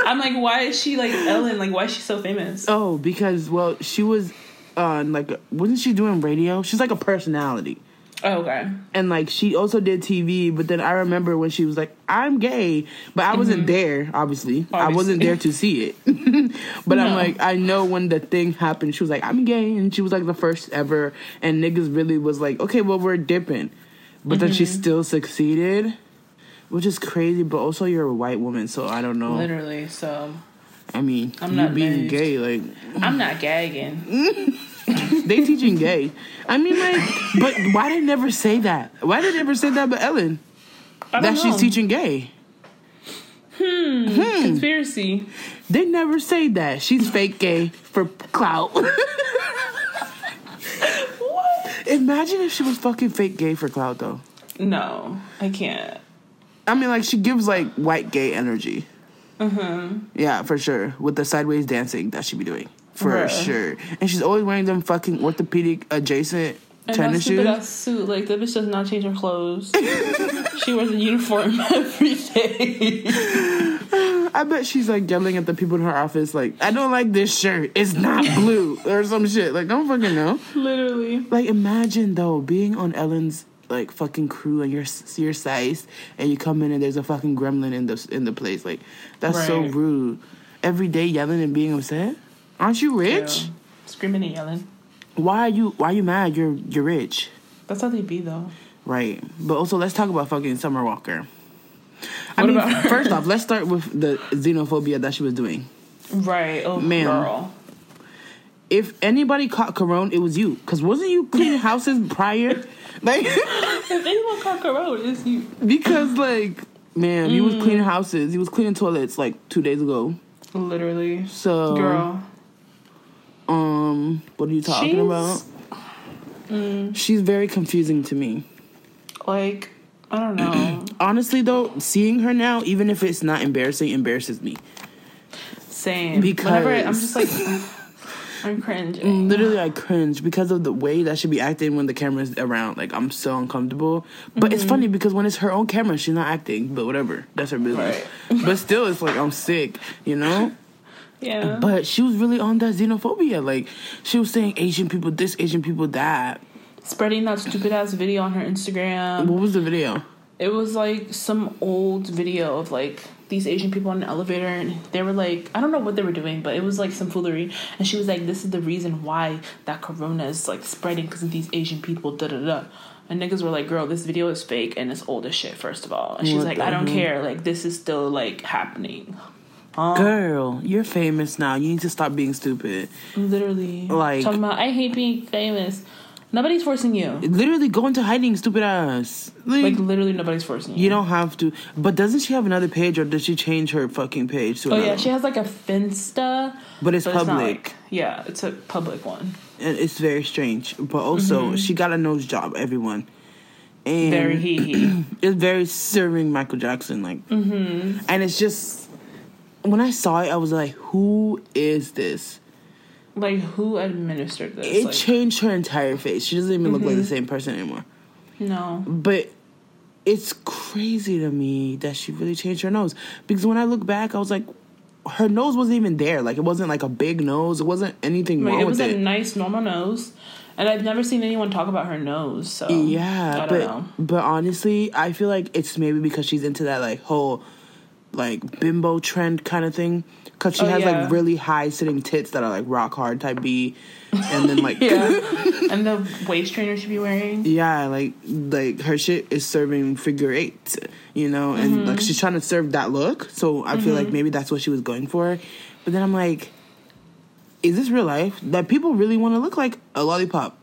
I'm like, why is she like Ellen? Like, why is she so famous? Oh, because well, she was on like wasn't she doing radio? She's like a personality. Oh, okay. And like she also did TV, but then I remember when she was like, "I'm gay," but I wasn't there. Obviously, I wasn't there to see it. [LAUGHS] but I'm like, I know when the thing happened. She was like, "I'm gay," and she was like the first ever. And niggas really was like, "Okay, well, we're dipping," but then she Mm-hmm. still succeeded, which is crazy. But also, you're a white woman, so I don't know. Literally. So I mean, I'm you not being gay, like I'm not gagging. [LAUGHS] [LAUGHS] they teaching gay. I mean, like, but why they never say that? Why they never say that But Ellen? I don't That know. she's teaching gay. Hmm Conspiracy. They never say that she's fake gay for clout. [LAUGHS] what? Imagine if she was fucking fake gay for clout though. No, I can't. I mean, like she gives like white gay energy. Mm-hmm. Yeah, for sure. With the sideways dancing that she be doing, for Bruh. sure. And she's always wearing them fucking orthopedic adjacent And that tennis shoes. ass suit, like that bitch does not change her clothes. [LAUGHS] she wears a uniform [LAUGHS] every day. I bet she's like yelling at the people in her office, like, "I don't like this shirt. It's not blue," [LAUGHS] or some shit. Like, don't fucking know. Literally. Like, imagine though being on Ellen's like fucking crew and you're your size, and you come in and there's a fucking gremlin in the in the place. Like, that's so rude. Every day yelling and being upset. Aren't you rich? Screaming and yelling. Why are you Why are you mad? You're you're rich. That's how they be though. Right. But also, let's talk about fucking Summer Walker. I What mean, first off, let's start with the xenophobia that she was doing. Right. Oh, Ma'am. girl. If anybody caught Corona, it was you. Because wasn't you cleaning [LAUGHS] houses prior? Like, [LAUGHS] If anyone caught Corona, it's you. because, like, man, he was Mm. cleaning houses. He was cleaning toilets, like, two days ago. Literally. So, Girl. Um, what are you talking She's- about? Mm, She's very confusing to me. like, I don't know. [CLEARS THROAT] Honestly, though, seeing her now, even if it's not embarrassing, embarrasses me. Same. Because- Whenever I, I'm just like, [LAUGHS] I'm cringing. Literally, I cringe because of the way that she be acting when the camera's around. Like, I'm so uncomfortable. But it's funny because when it's her own camera, she's not acting. But whatever, that's her business. but still, it's like I'm sick, you know. Yeah. But she was really on that xenophobia. Like, she was saying Asian people this, Asian people that. Spreading that stupid ass video on her Instagram. What was the video? It was like some old video of like these Asian people in an elevator, and they were like, I don't know what they were doing, but it was like some foolery. And she was like, "This is the reason why that corona is like spreading because of these Asian people." Da da da. And niggas were like, "Girl, this video is fake and it's old as shit." First of all, and she's What like, "I don't hell? care. Like this is still like happening." Huh? Girl, you're famous now. You need to stop being stupid. Literally, Like- talking about, I hate being famous. Nobody's forcing you. Literally, go into hiding, stupid ass. Like, Like literally, nobody's forcing you. you don't have to. But doesn't she have another page, or does she change her fucking page to Oh another? yeah, she has like a Finsta, But it's but it's public. like yeah, it's a public one. and it's very strange. But also, she got a nose job, everyone. And Mm-hmm. Very hee [CLEARS THROAT] hee. it's very serving Michael Jackson, like, mm-hmm. and it's just when I saw it, I was like, "Who is this?" Like who administered this? It like, changed her entire face. She doesn't even look like the Mm-hmm. same person anymore. no. But it's crazy to me that she really changed her nose because when I look back, I was like, her nose wasn't even there. Like it wasn't like a big nose. It wasn't anything Like, wrong it was with a it. nice normal nose, and I've never seen anyone talk about her nose. So Yeah, but know. but honestly, I feel like it's maybe because she's into that like whole like bimbo trend kind of thing. Cause she Oh, has yeah. like really high sitting tits that are like rock hard type B, and then like Yeah, [LAUGHS] and the waist trainer she'd be wearing. yeah, like like her shit is serving figure eight, you know, and Mm-hmm. like she's trying to serve that look. So I feel like maybe that's what she was going for. But then I'm like, is this real life? That people really want to look like a lollipop?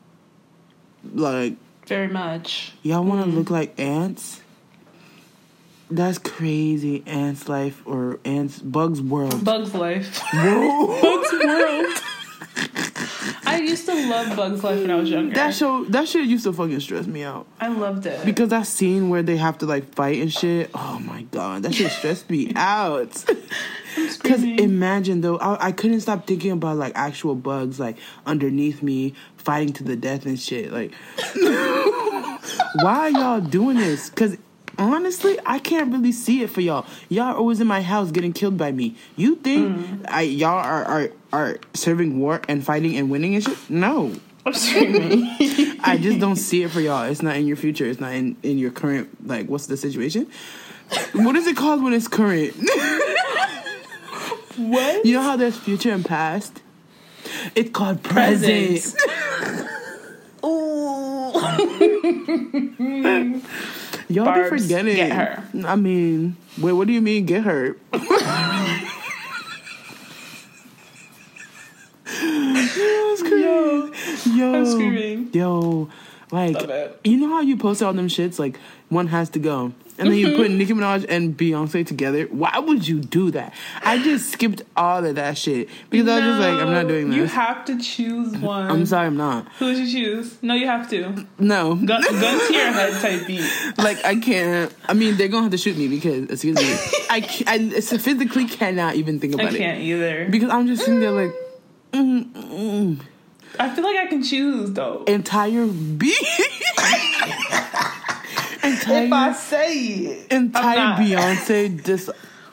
Like Very much. y'all want to Mm-hmm. look like ants? That's crazy. Ants life or ants bugs world. Bugs Life. Bugs World. I used to love Bugs Life when I was younger. that show that shit used to fucking stress me out. I loved it. Because that scene where they have to like fight and shit, oh my god, that shit stressed me [LAUGHS] out. Because imagine though, I, I couldn't stop thinking about like actual bugs like underneath me fighting to the death and shit. Like, [LAUGHS] [LAUGHS] why are y'all doing this? Because honestly, I can't really see it for y'all. Y'all are always in my house getting killed by me. You think mm. I y'all are, are are serving war and fighting and winning and shit? No. [LAUGHS] I'm screaming. [LAUGHS] I just don't see it for y'all. It's not in your future. It's not in, in your current like what's the situation? What is it called when it's current? [LAUGHS] what? you know how there's future and past? It's called present. Present. Ooh. Y'all Barbs, be forgetting. get her. I mean, wait, what do you mean get her? Crazy. Yo, I'm screaming. yo, Like, you know how you post all them shits? Like, one has to go. And then you put Nicki Minaj and Beyonce together. Why would you do that? I just skipped all of that shit because I was just like, I'm not doing that. You have to choose one. I'm sorry, I'm not. Who would you choose? No, you have to. No, Gun, gun to your head type beat. [LAUGHS] like I can't. I mean, they're gonna have to shoot me because excuse me, I [LAUGHS] I physically cannot even think about it. I can't it either. because I'm just sitting there like. Mm, mm, I feel like I can choose though. entire beat. [LAUGHS] entire If I say it, entire I'm not. Beyonce dis-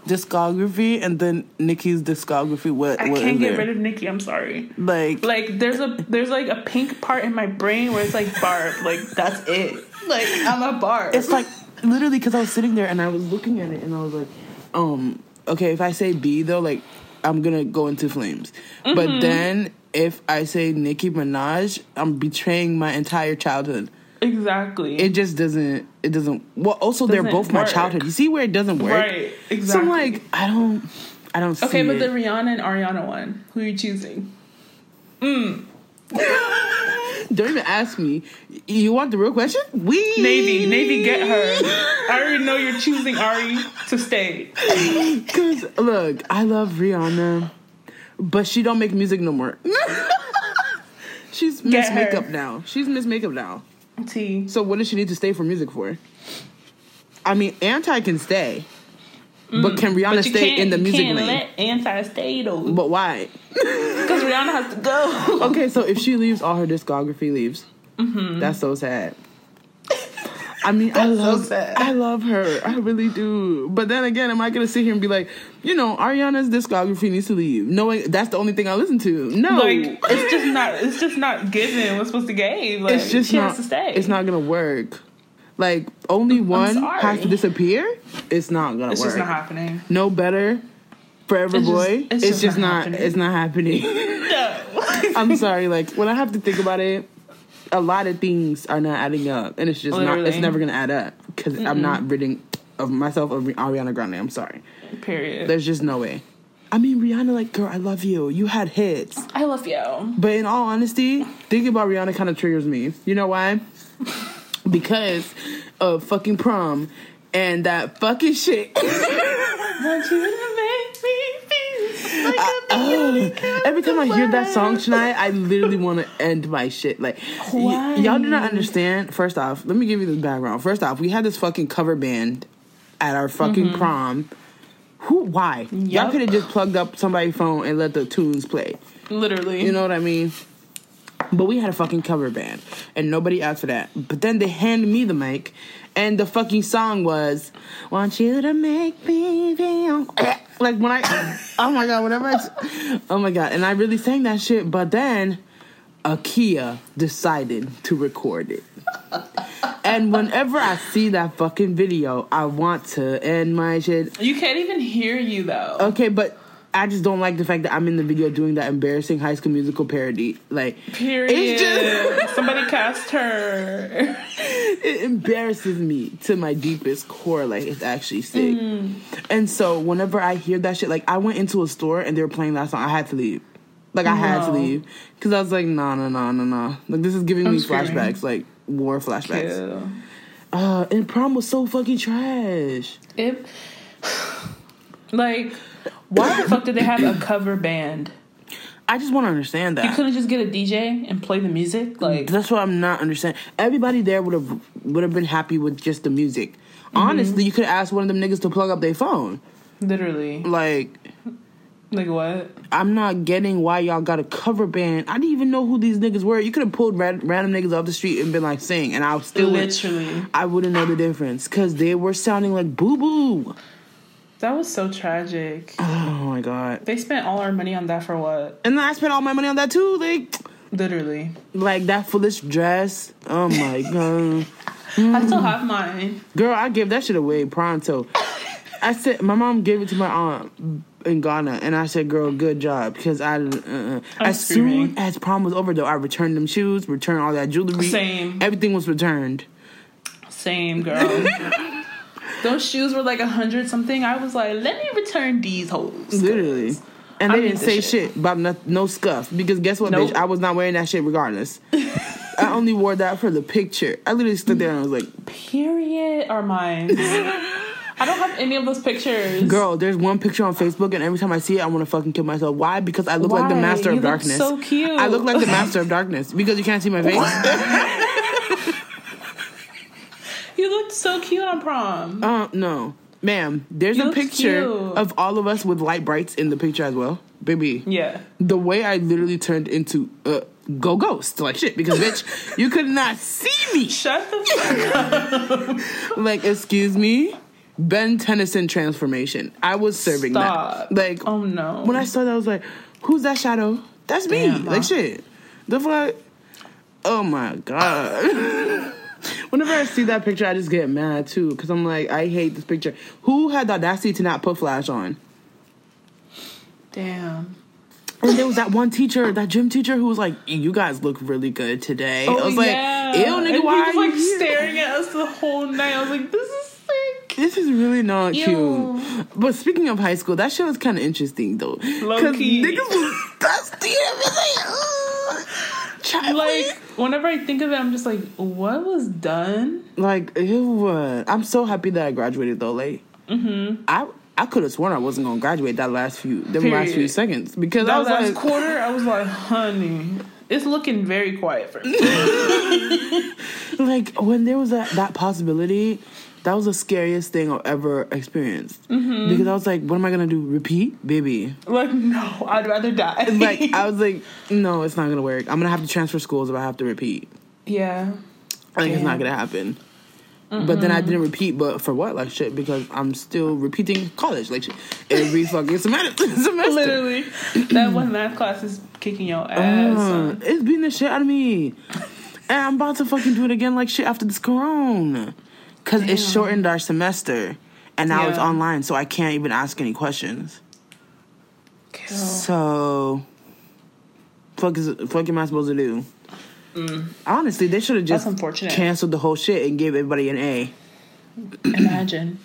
discography and then Nicki's discography. What, I what can't is get there? rid of Nicki. I'm sorry. like, Like there's a there's like a pink part in my brain where it's like Barb. Like that's it. Like I'm a Barb. it's like literally because I was sitting there and I was looking at it and I was like, um, okay, if I say B though, like I'm gonna go into flames. Mm-hmm. But then if I say Nicki Minaj, I'm betraying my entire childhood. Exactly. It just doesn't. It doesn't. Well, also they're Doesn't both my childhood. You see where it doesn't work? right. Exactly. So I'm like, I don't, I don't see okay, but it. the Rihanna and Ariana one. Who are you choosing? Mm. [LAUGHS] don't even ask me. You want the real question? We Navy. Navy, get her. I already know you're choosing Ari to stay. [LAUGHS] Cause look, I love Rihanna, but she don't make music no more. [LAUGHS] She's Miss. Makeup now. She's Miss Makeup now. T. So what does she need to stay for music for? I mean, Anti can stay, but can Rihanna Mm. But stay in the music can't lane? let anti stay though, but why? because Rihanna has to go. [LAUGHS] Okay, so if she leaves, all her discography leaves. Mm-hmm. That's so sad. I mean, I so love, sad. I love her. I really do. But then again, am I gonna sit here and be like, you know, Ariana's discography needs to leave, knowing that's the only thing I listen to? No, Like it's just not. It's just not given. What's supposed to give? Like, it's just she not. has to stay. It's not gonna work. Like only one has to disappear. It's not gonna It's work. It's just not happening. no better. Forever It's just- boy. it's it's, just just, not not. It's not happening. [LAUGHS] No. [LAUGHS] I'm sorry. Like when I have to think about it, a lot of things are not adding up, and it's just oh, not. It's never gonna add up because I'm not ridding of myself of Ariana Grande. I'm sorry. Period. There's just no way. I mean, Rihanna, like, girl, I love you. You had hits, I love you. but in all honesty, thinking about Rihanna kind of triggers me. You know why? [LAUGHS] because of fucking prom and that fucking shit. Want you to make me feel like Oh, every time I hear that song tonight, I literally want to end my shit. Like, y- y'all do not understand. First off, let me give you this background. First off, we had this fucking cover band at our fucking prom. Who? Why? Y'all Mm-hmm. Could have just plugged up somebody's phone and let the tunes play. Literally. You know what I mean? But we had a fucking cover band, and nobody asked for that. But then they handed me the mic, and the fucking song was "Want You to Make Me Feel." [COUGHS] Like when I, [COUGHS] oh my god, whatever. I, oh my god, and I really sang that shit. But then, Akia decided to record it. And whenever I see that fucking video, I want to end my shit. You can't even hear you though. Okay, but I just don't like the fact that I'm in the video doing that embarrassing High School Musical parody. Like, Period. It's just [LAUGHS] Somebody cast her. it embarrasses me to my deepest core. Like, it's actually sick. And so, whenever I hear that shit, like, I went into a store and they were playing that song. I had to leave. Like, I had to leave because I was like, no, no, no, no, no. Like, this is giving I'm me screaming. flashbacks, like war flashbacks. Uh, and prom was so fucking trash. It, [SIGHS] like, why the fuck did they have a cover band? I just want to understand that. You couldn't just get a DJ and play the music? Like, That's what I'm not understanding. Everybody there would have would have been happy with just the music. Mm-hmm. Honestly, you could ask one of them niggas to plug up their phone. literally. Like, Like, what? I'm not getting why y'all got a cover band. I didn't even know who these niggas were. You could have pulled ran- random niggas off the street and been like, sing, and I would still would, Literally. I wouldn't know the difference because they were sounding like boo boo. That was so tragic. [SIGHS] Oh my god! They spent all our money on that for what? And then I spent all my money on that too. Like, Literally. like that foolish dress. Oh my [LAUGHS] god. I still have mine. Girl, I gave that shit away pronto. [LAUGHS] I said my mom gave it to my aunt in Ghana, and I said, "Girl, good job." Because I, uh, as screaming. soon as prom was over, though, I returned them shoes, returned all that jewelry. Same. Everything was returned. Same, girl. [LAUGHS] Those shoes were like a hundred something. I was like, let me return these hoes. Literally. And I they didn't say shit. shit. about no, no scuff because guess what, Nope. bitch? I was not wearing that shit regardless. [LAUGHS] I only wore that for the picture. I literally stood there and I was like, Period. are mine. I don't have any of those pictures. girl, there's one picture on Facebook and every time I see it, I want to fucking kill myself. Why? Because I look like the master You of darkness. so cute. I look like the master of darkness because you can't see my face. [LAUGHS] You looked so cute on prom. Uh, no. Ma'am, there's You a picture cute. of all of us with light brights in the picture as well. Baby, Yeah. the way I literally turned into uh, go ghost like shit because bitch, you could not see me. Shut the [LAUGHS] fuck up. Like, excuse me, Ben Tennyson transformation. I was serving Stop. that. Like, Oh no. when I saw that, I was like, "Who's that shadow? That's me." Damn, like huh? shit. The fuck. Oh my god. [LAUGHS] Whenever I see that picture, I just get mad too because I'm like, I hate this picture. Who had the audacity to not put flash on? Damn. And there was that one teacher, that gym teacher, who was like, "You guys look really good today." I oh, was like, "Ew, And nigga, he why was are you like here?" staring at us the whole night. I was like, this is sick. This is really not Ew. cute. But speaking of high school, that shit was kind of interesting though. Because niggas was dusty and everything. Ugh. Child, Like, whenever I think of it, I'm just like, what was done? like ew. I'm so happy that I graduated though. Like, Mm-hmm. I I could have sworn I wasn't gonna graduate that last few them last few seconds because I That was last like, quarter, I was like, honey, it's looking very quiet for me. [LAUGHS] like when there was that that possibility. That was the scariest thing I've ever experienced Mm-hmm. because I was like, "What am I gonna do? Repeat, baby?" like, no, I'd rather die. Like I was like, "No, it's not gonna work. I'm gonna have to transfer schools if I have to repeat." yeah. I Like it's not gonna happen. But then I didn't repeat, but for what? Like shit, because I'm still repeating college, like shit, every fucking semester. [LAUGHS] semester. Literally, that one math class is kicking your ass. Uh, it's beating the shit out of me, and I'm about to fucking do it again, like shit after this corona, cause it shortened our semester, and now it's online, so I can't even ask any questions. Kill. So, fuck is fuck am I supposed to do? Honestly, they should have just Mm. Canceled the whole shit and gave everybody an A. [CLEARS THROAT] Imagine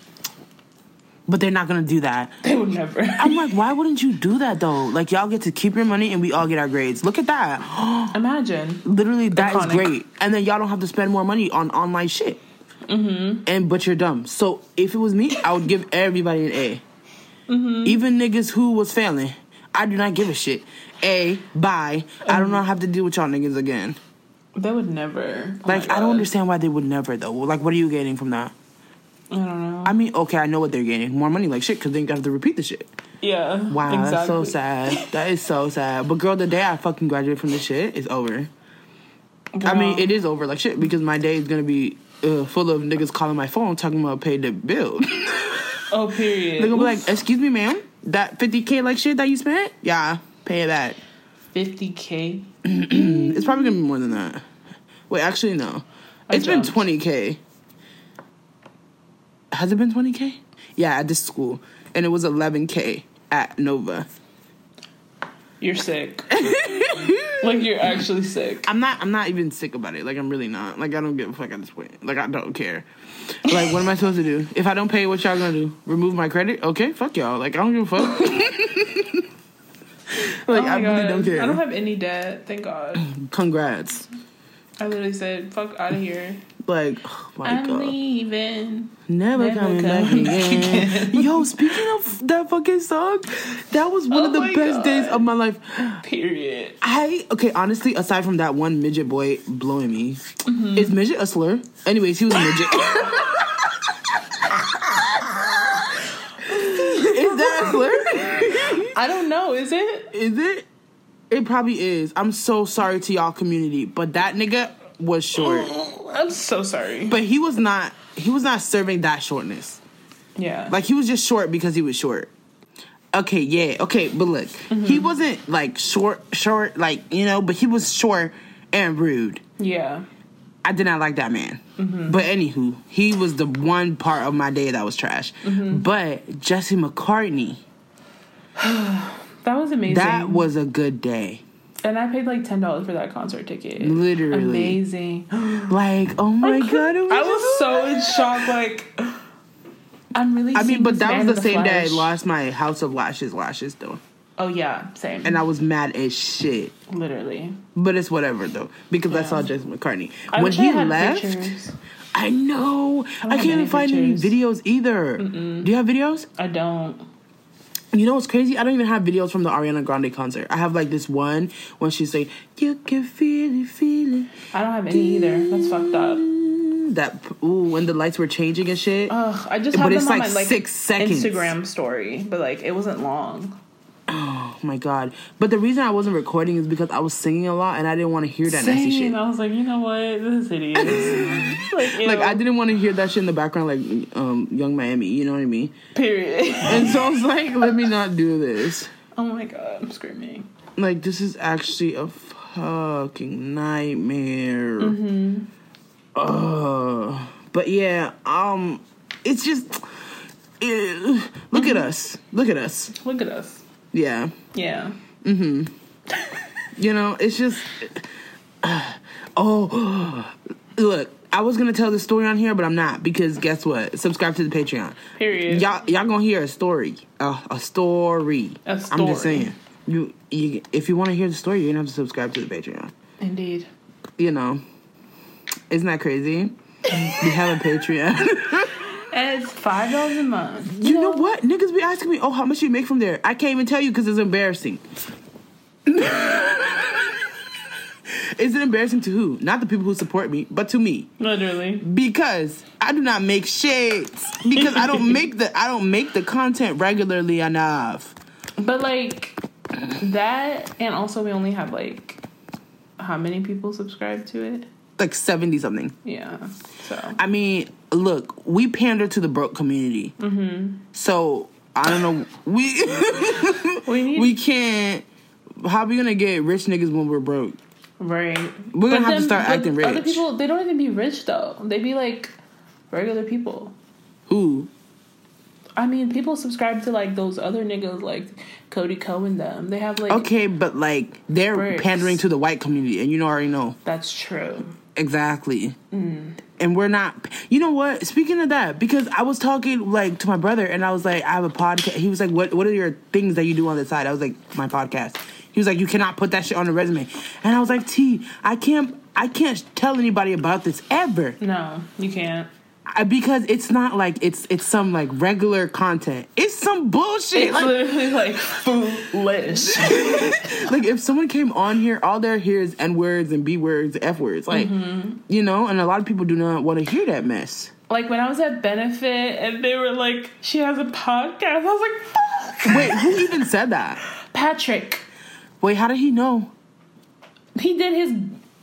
But they're not gonna do that. [LAUGHS] they would never. I'm like, why wouldn't you do that though? Like y'all get to keep your money and we all get our grades. Look at that. [GASPS] Imagine. Literally, that is Iconic. great. And then y'all don't have to spend more money on online shit. Mm-hmm. And but you're dumb. So if it was me, I would give everybody an A. Mm-hmm. Even niggas who was failing, I do not give a shit. A, bye. I do not know have to deal with y'all niggas again. They would never. Oh Like I don't understand why they would never though. Like what are you getting from that? I don't know. I mean, okay, I know what they're gaining. More money, like shit, because they have to repeat the shit. yeah. Wow, exactly. that's so sad. That is so sad. But girl, the day I fucking graduate from this shit is over. I mean, it is over like shit because my day is gonna be uh, full of niggas calling my phone talking about pay the bill. [LAUGHS] Oh, period. They're gonna be like, "Excuse me, ma'am, that fifty k like shit that you spent, yeah, pay back." 50k. [CLEARS THROAT] It's probably gonna be more than that. Wait, actually, no. I It's been twenty k. Has it been twenty k? Yeah, at this school, and it was eleven k at Nova. You're sick. like you're actually sick. I'm not. I'm not even sick about it. Like I'm really not. Like I don't give a fuck at this point. Like I don't care. Like what am I supposed to do? If I don't pay, what y'all gonna do? Remove my credit? Okay, fuck y'all. Like I don't give a fuck. [LAUGHS] like oh I really don't care. I don't have any debt. Thank God. Congrats. I literally said, "Fuck out of here." Like oh my I'm god. leaving. Never, Never coming back again. Yo, speaking of that fucking song, that was one Oh of the best God. days of my life. Period. I okay, honestly, aside from that one midget boy blowing me, Mm-hmm. is midget a slur? Anyways, he was a midget. [LAUGHS] is that a slur? I don't know. Is it? Is it? It probably is. I'm so sorry to y'all community, but that nigga was short. I'm so sorry. But he was not. He was not serving that shortness. Yeah. Like he was just short because he was short. Okay, yeah, okay, but look, Mm-hmm. he wasn't like short, short, like you know, but he was short and rude. yeah. I did not like that man. Mm-hmm. But anywho, he was the one part of my day that was trash. Mm-hmm. But Jesse McCartney, [SIGHS] That was amazing. that was a good day. And I paid like ten dollars for that concert ticket. Literally. amazing. [GASPS] Like, oh my god, it I was so in shock. Like, I'm really. I mean, but that was the same day I lost my House of Lashes lashes though. Oh yeah, same. and I was mad as shit. literally. But it's whatever though, because I Yeah. saw Jason McCartney I when I he left. pictures. I know. I, have can't even find any videos either. Do you have videos? I don't. You know what's crazy? I don't even have videos from the Ariana Grande concert. I have like this one when she's like, "You can feel it, feel it." I don't have any either. That's fucked up. That ooh, when the lights were changing and shit. Ugh, I just But have it's them on like my like six seconds. Instagram story, but like it wasn't long. Oh my god! But the reason I wasn't recording is because I was singing a lot and I didn't want to hear that nasty shit. I was like, you know what? This is hideous. [LAUGHS] like. Like I didn't want to hear that shit in the background, like um, Yung Miami. You know what I mean? Period. And so I was like, let me not do this. oh my god, I'm screaming. Like this is actually a fucking nightmare. Mm-hmm. Uh, but yeah, um, it's just. eh, look at us. Look at us. Look at us. Yeah. Yeah. Mm-hmm. you know, it's just. oh, look. I was gonna tell the story on here, but I'm not because guess what? Subscribe to the Patreon. Period. Y'all, y'all gonna hear a story. Uh, a story. I'm just saying. You, you, if you want to hear the story, you're gonna have to subscribe to the Patreon. Indeed. You know, isn't that crazy? we have a Patreon. [LAUGHS] It's five dollars a month. you know what? Niggas be asking me, oh, how much you make from there? I can't even tell you because it's embarrassing. [LAUGHS] Is it embarrassing to who? Not the people who support me, but to me. Literally. Because I do not make shades. Because I don't make the I don't make the content regularly enough. But like that, and also we only have like how many people subscribe to it? Like 70 something. Yeah. So I mean, look, we pander to the broke community. Mm-hmm. So I don't know. We [LAUGHS] we we can't. How are we gonna get rich niggas when we're broke? right. We're gonna But have to start acting Other people, they don't even be rich though. They be like regular people. Who? I mean, people subscribe to like those other niggas like Cody Cohen. Them they have like Okay, but like they're Bricks. pandering to the white community, and you know already know that's true. exactly. Mm. And we're not. You know what? Speaking of that, because I was talking like to my brother, and I was like, I have a podcast. He was like, What? What are your things that you do on the side? I was like, My podcast. He was like, You cannot put that shit on the resume. And I was like, T, I can't. I can't tell anybody about this ever. No, you can't. Because it's not like it's it's some like regular content. It's some bullshit. It's Like, literally like foolish. [LAUGHS] like if someone came on here, all they hear is n words and b words, f words, like Mm-hmm. you know, and a lot of people do not want to hear that mess. like when I was at Benefit and they were like, she has a podcast. I was like, fuck. Wait, who even said that? Patrick, Wait, how did he know? he did his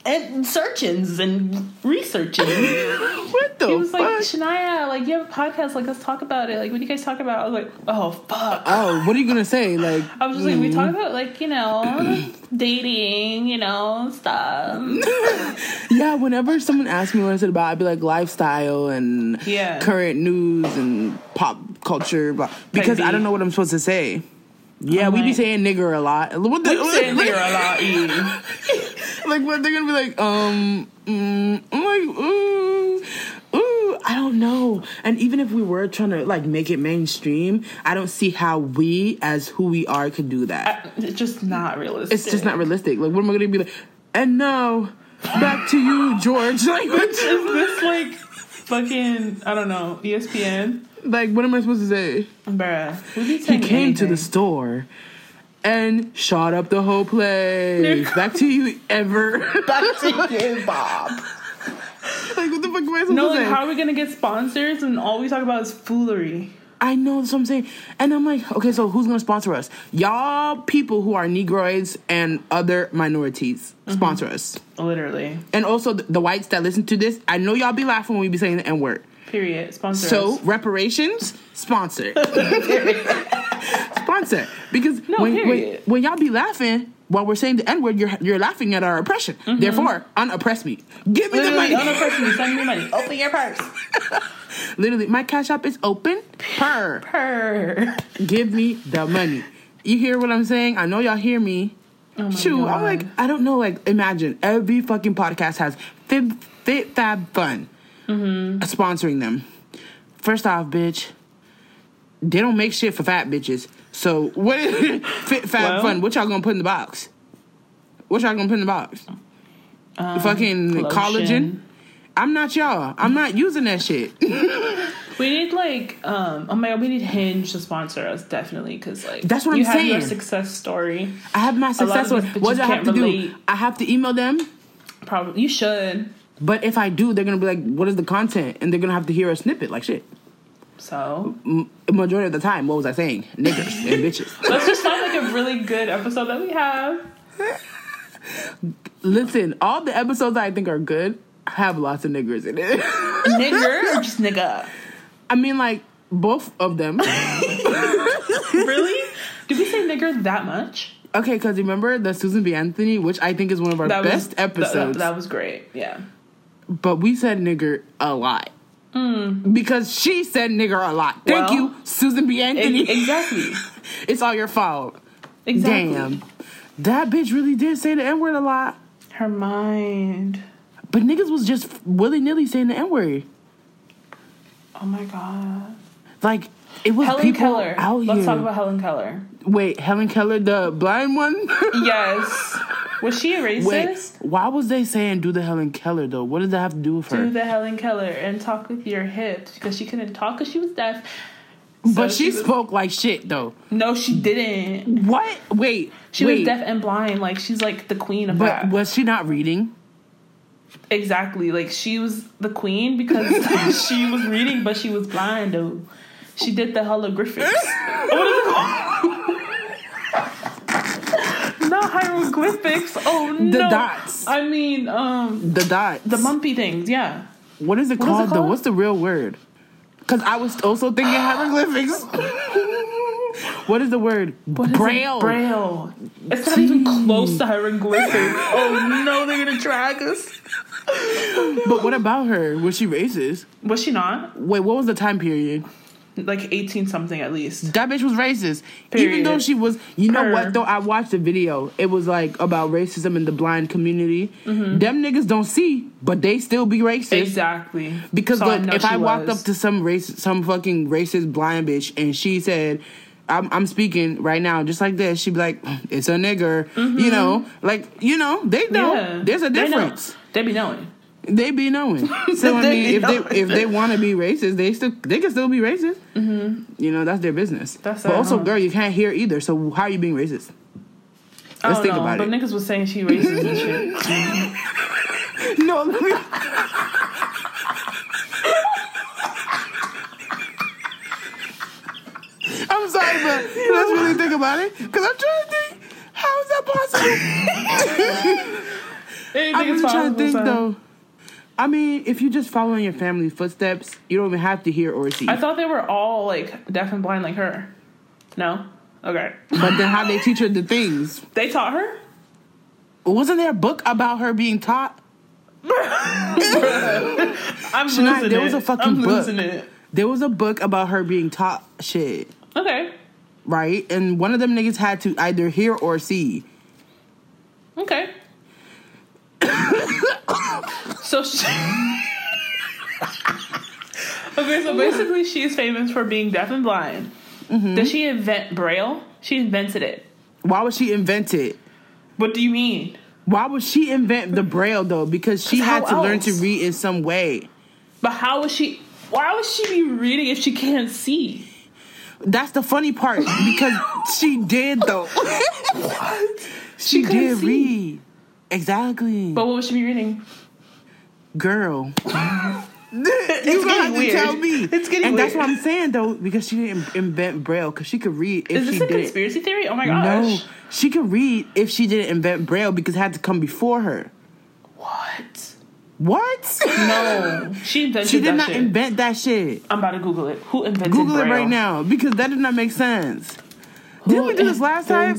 uh, searchings and researching. [LAUGHS] What the He was fuck? like, Shania, like you have a podcast, like let's talk about it. Like what do you guys talk about? I was like, oh fuck. oh, what are you gonna say? Like, [LAUGHS] I was just like, we talk about like you know [CLEARS THROAT] dating, you know stuff. [LAUGHS] yeah. Whenever someone asks me what I said about, I'd be like lifestyle and Yeah. current news and pop culture, because I don't know what I'm supposed to say. Yeah, I'm we be saying nigger a lot. What the, We saying nigger a lot, E. [LAUGHS] like what they're gonna be like um mm, I'm like ooh ooh I don't know and even if we were trying to like make it mainstream I don't see how we as who we are could do that It's just not realistic. it's just not realistic like what am I gonna be like and now back to you George [LAUGHS] like Is this like fucking I don't know ESPN? Like what am I supposed to say Bruh, he saying came to the store and shot up the whole place [LAUGHS] back to you ever Back to [LAUGHS] you, Bob. like what the fuck am I supposed No, to like say how are we gonna get sponsors and all we talk about is foolery? I know that's what I'm saying. And I'm like, okay, so who's gonna sponsor us? Y'all people who are Negroids and other minorities mm-hmm. sponsor us. Literally. And also the, the whites that listen to this, I know y'all be laughing when we be saying the N-word. Period. Sponsor So us. reparations, sponsor. [LAUGHS] sponsor. Because No, when, when, when y'all be laughing while we're saying the N-word, you're you're laughing at our oppression. Therefore, unoppress me. Give me the Mm-hmm. Money. unoppressed me. Send me money. Open your purse. [LAUGHS] Literally, my cash app is open per. Purr. Give me the money. You hear what I'm saying? I know y'all hear me. Oh Shoot, I'm like, I don't know. Like, imagine every fucking podcast has Fib, Fit Fab Fun Mm-hmm. sponsoring them. First off, bitch, they don't make shit for fat bitches. So what is [LAUGHS] fit fat Well- fun? What y'all gonna put in the box? What y'all gonna put in the box? Um, Fucking lotion. collagen. I'm not y'all. I'm not using that shit. [LAUGHS] We need like, um, oh my god, we need Hinge to sponsor us definitely because like That's what you I'm have your success story. I have my success. story. What do I have to can't do? I have to email them. Probably you should. But if I do, they're gonna be like, "What is the content?" And they're gonna have to hear a snippet, like shit. So M- majority of the time, what was I saying? Niggers and bitches. [LAUGHS] let's just find like a really good episode that we have. [LAUGHS] Listen, all the episodes that I think are good have lots of niggers in it. [LAUGHS] Nigger or just nigga? I mean, like both of them. Really? Did we say nigger that much? Okay, because remember the Susan B. Anthony, which I think is one of our That best was, episodes. That, that was great. Yeah. But we said nigger a lot. Because she said nigger a lot. Thank. Well, you, Susan B. Anthony. Ex- exactly. [LAUGHS] it's all your fault. Exactly. Damn. That bitch really did say the N word a lot. Her mind. But niggas was just willy nilly saying the N word. Oh my god. Like, it was Helen people Keller. out Let's here. talk about Helen Keller. Wait, Helen Keller, the blind one? [LAUGHS] Yes. Was she a racist? Wait, why was they saying do the Helen Keller though? What does that have to do with her? Do the Helen Keller and talk with your hips because she couldn't talk because she was deaf. but So she, was- spoke like shit though. No, she didn't. What? Wait, She wait. was deaf and blind. Like she's like the queen of But that. was she not reading? Exactly. Like she was the queen because [LAUGHS] she was reading, but she was blind though. She did the holographics. what is it called? Hieroglyphics. Oh The no. The dots. I mean, um, The dots. the mumpy things. Yeah. What is it What is it called though? What's the real word? Because I was also thinking hieroglyphics. [LAUGHS] what is the word? What Braille. It? Braille. It's not even close to hieroglyphics. oh no, they're gonna drag us. But what about her? Was she racist? Was she not? Wait, what was the time period? Like eighteen something at least. That bitch was racist. Even though she was, you know what though? I watched a video. It was like about racism in the blind community. Mm-hmm. Them niggas don't see, but they still be racist. Exactly. Because So look, know if I walked was. up to some race, some fucking racist blind bitch, and she said, "I'm, I'm speaking right now, just like this," she'd be like, "It's a nigger," you know, like you know, they know Mm-hmm. Yeah. there's a They know. difference. They be knowing. They be knowing. [LAUGHS] So I mean, if they if they want to be racist, they still they can still be racist. You know, that's their business. Mm-hmm. That's but also, girl, you can't hear either. So how are you being racist? I Let's think know, about but it. But niggas was saying she racist and shit. [LAUGHS] no, me. [LAUGHS] I'm sorry, but let's really think about it. Because I'm trying to think, how is that possible? I'm really trying to think, though. I mean, if you just follow in your family's footsteps, you don't even have to hear or see. I thought they were all like deaf and blind like her. No? Okay. but then how they teach her the things? They taught her? Wasn't there a book about her being taught? [LAUGHS] I'm Shania, losing there it. was a fucking I'm book. losing it. There was a book about her being taught shit, Okay. right? And one of them niggas had to either hear or see. Okay. So she Okay, so basically she's famous for being deaf and blind. Mm-hmm. Did she invent Braille? She invented it. Why would she invent it? What do you mean? Why would she invent the braille though? Because she had to learn to read in some way. But how would she why would she be reading if she can't see? That's the funny part because she did though. [LAUGHS] She, couldn't did see. read. Exactly. But what would she be reading? Girl. [LAUGHS] [LAUGHS] you gonna getting weird. tell me. It's getting and that's what I'm saying though, because she didn't invent braille, because she could read if Is this she a did conspiracy theory? Oh my gosh! No, she could read if she didn't invent braille because it had to come before her. What? What? No. [LAUGHS] She invented she did not shit. invent that shit. I'm about to Google it. Who invented it? Google it right now because that did not make sense. Didn't we do this last time?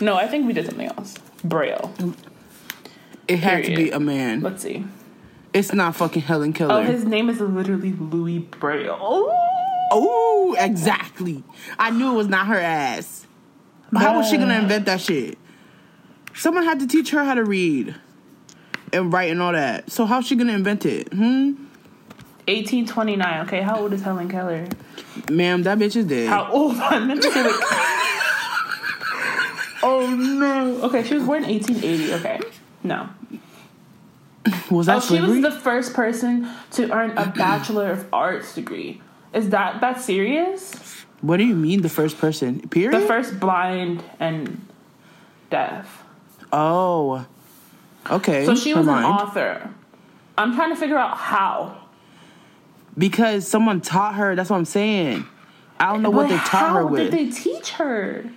No, I think we did something else. Braille. It had to be a man. Let's see. It's not fucking Helen Keller. Oh, his name is literally Louis Braille. Oh, exactly. I knew it was not her ass. How was she gonna invent that shit? Someone had to teach her how to read and write and all that. So how's she gonna invent it? Hmm. 1829. Okay, how old is Helen Keller? Ma'am, that bitch is dead. How old? I meant to say like. oh no. Okay, she was born in 1880. Okay, no. was that Oh, she was the first person to earn a [CLEARS THROAT] Bachelor of Arts degree. Is that that serious? what do you mean the first person? Period? The first blind and deaf. oh. Okay. So she was an author. I'm trying to figure out how. Because someone taught her, that's what I'm saying. I don't know what they taught her with. How did they teach her?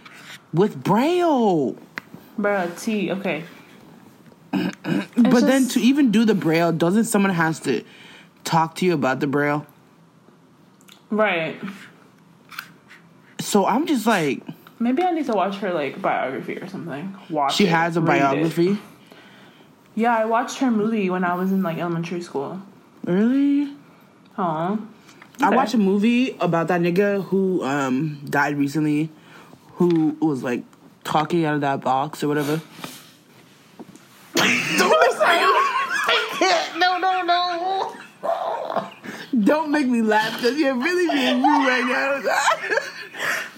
with Braille. Bruh, T, okay. But then to even do the Braille, doesn't someone has to talk to you about the Braille? Right. So I'm just like, Maybe I need to watch her like biography or something. Watch she it, has a read it. biography. Yeah, I watched her movie when I was in like elementary school. Really? Oh. I watched a movie about that nigga who um died recently, who was like talking out of that box or whatever. No, no, no. Don't make me laugh because you're really being rude right now.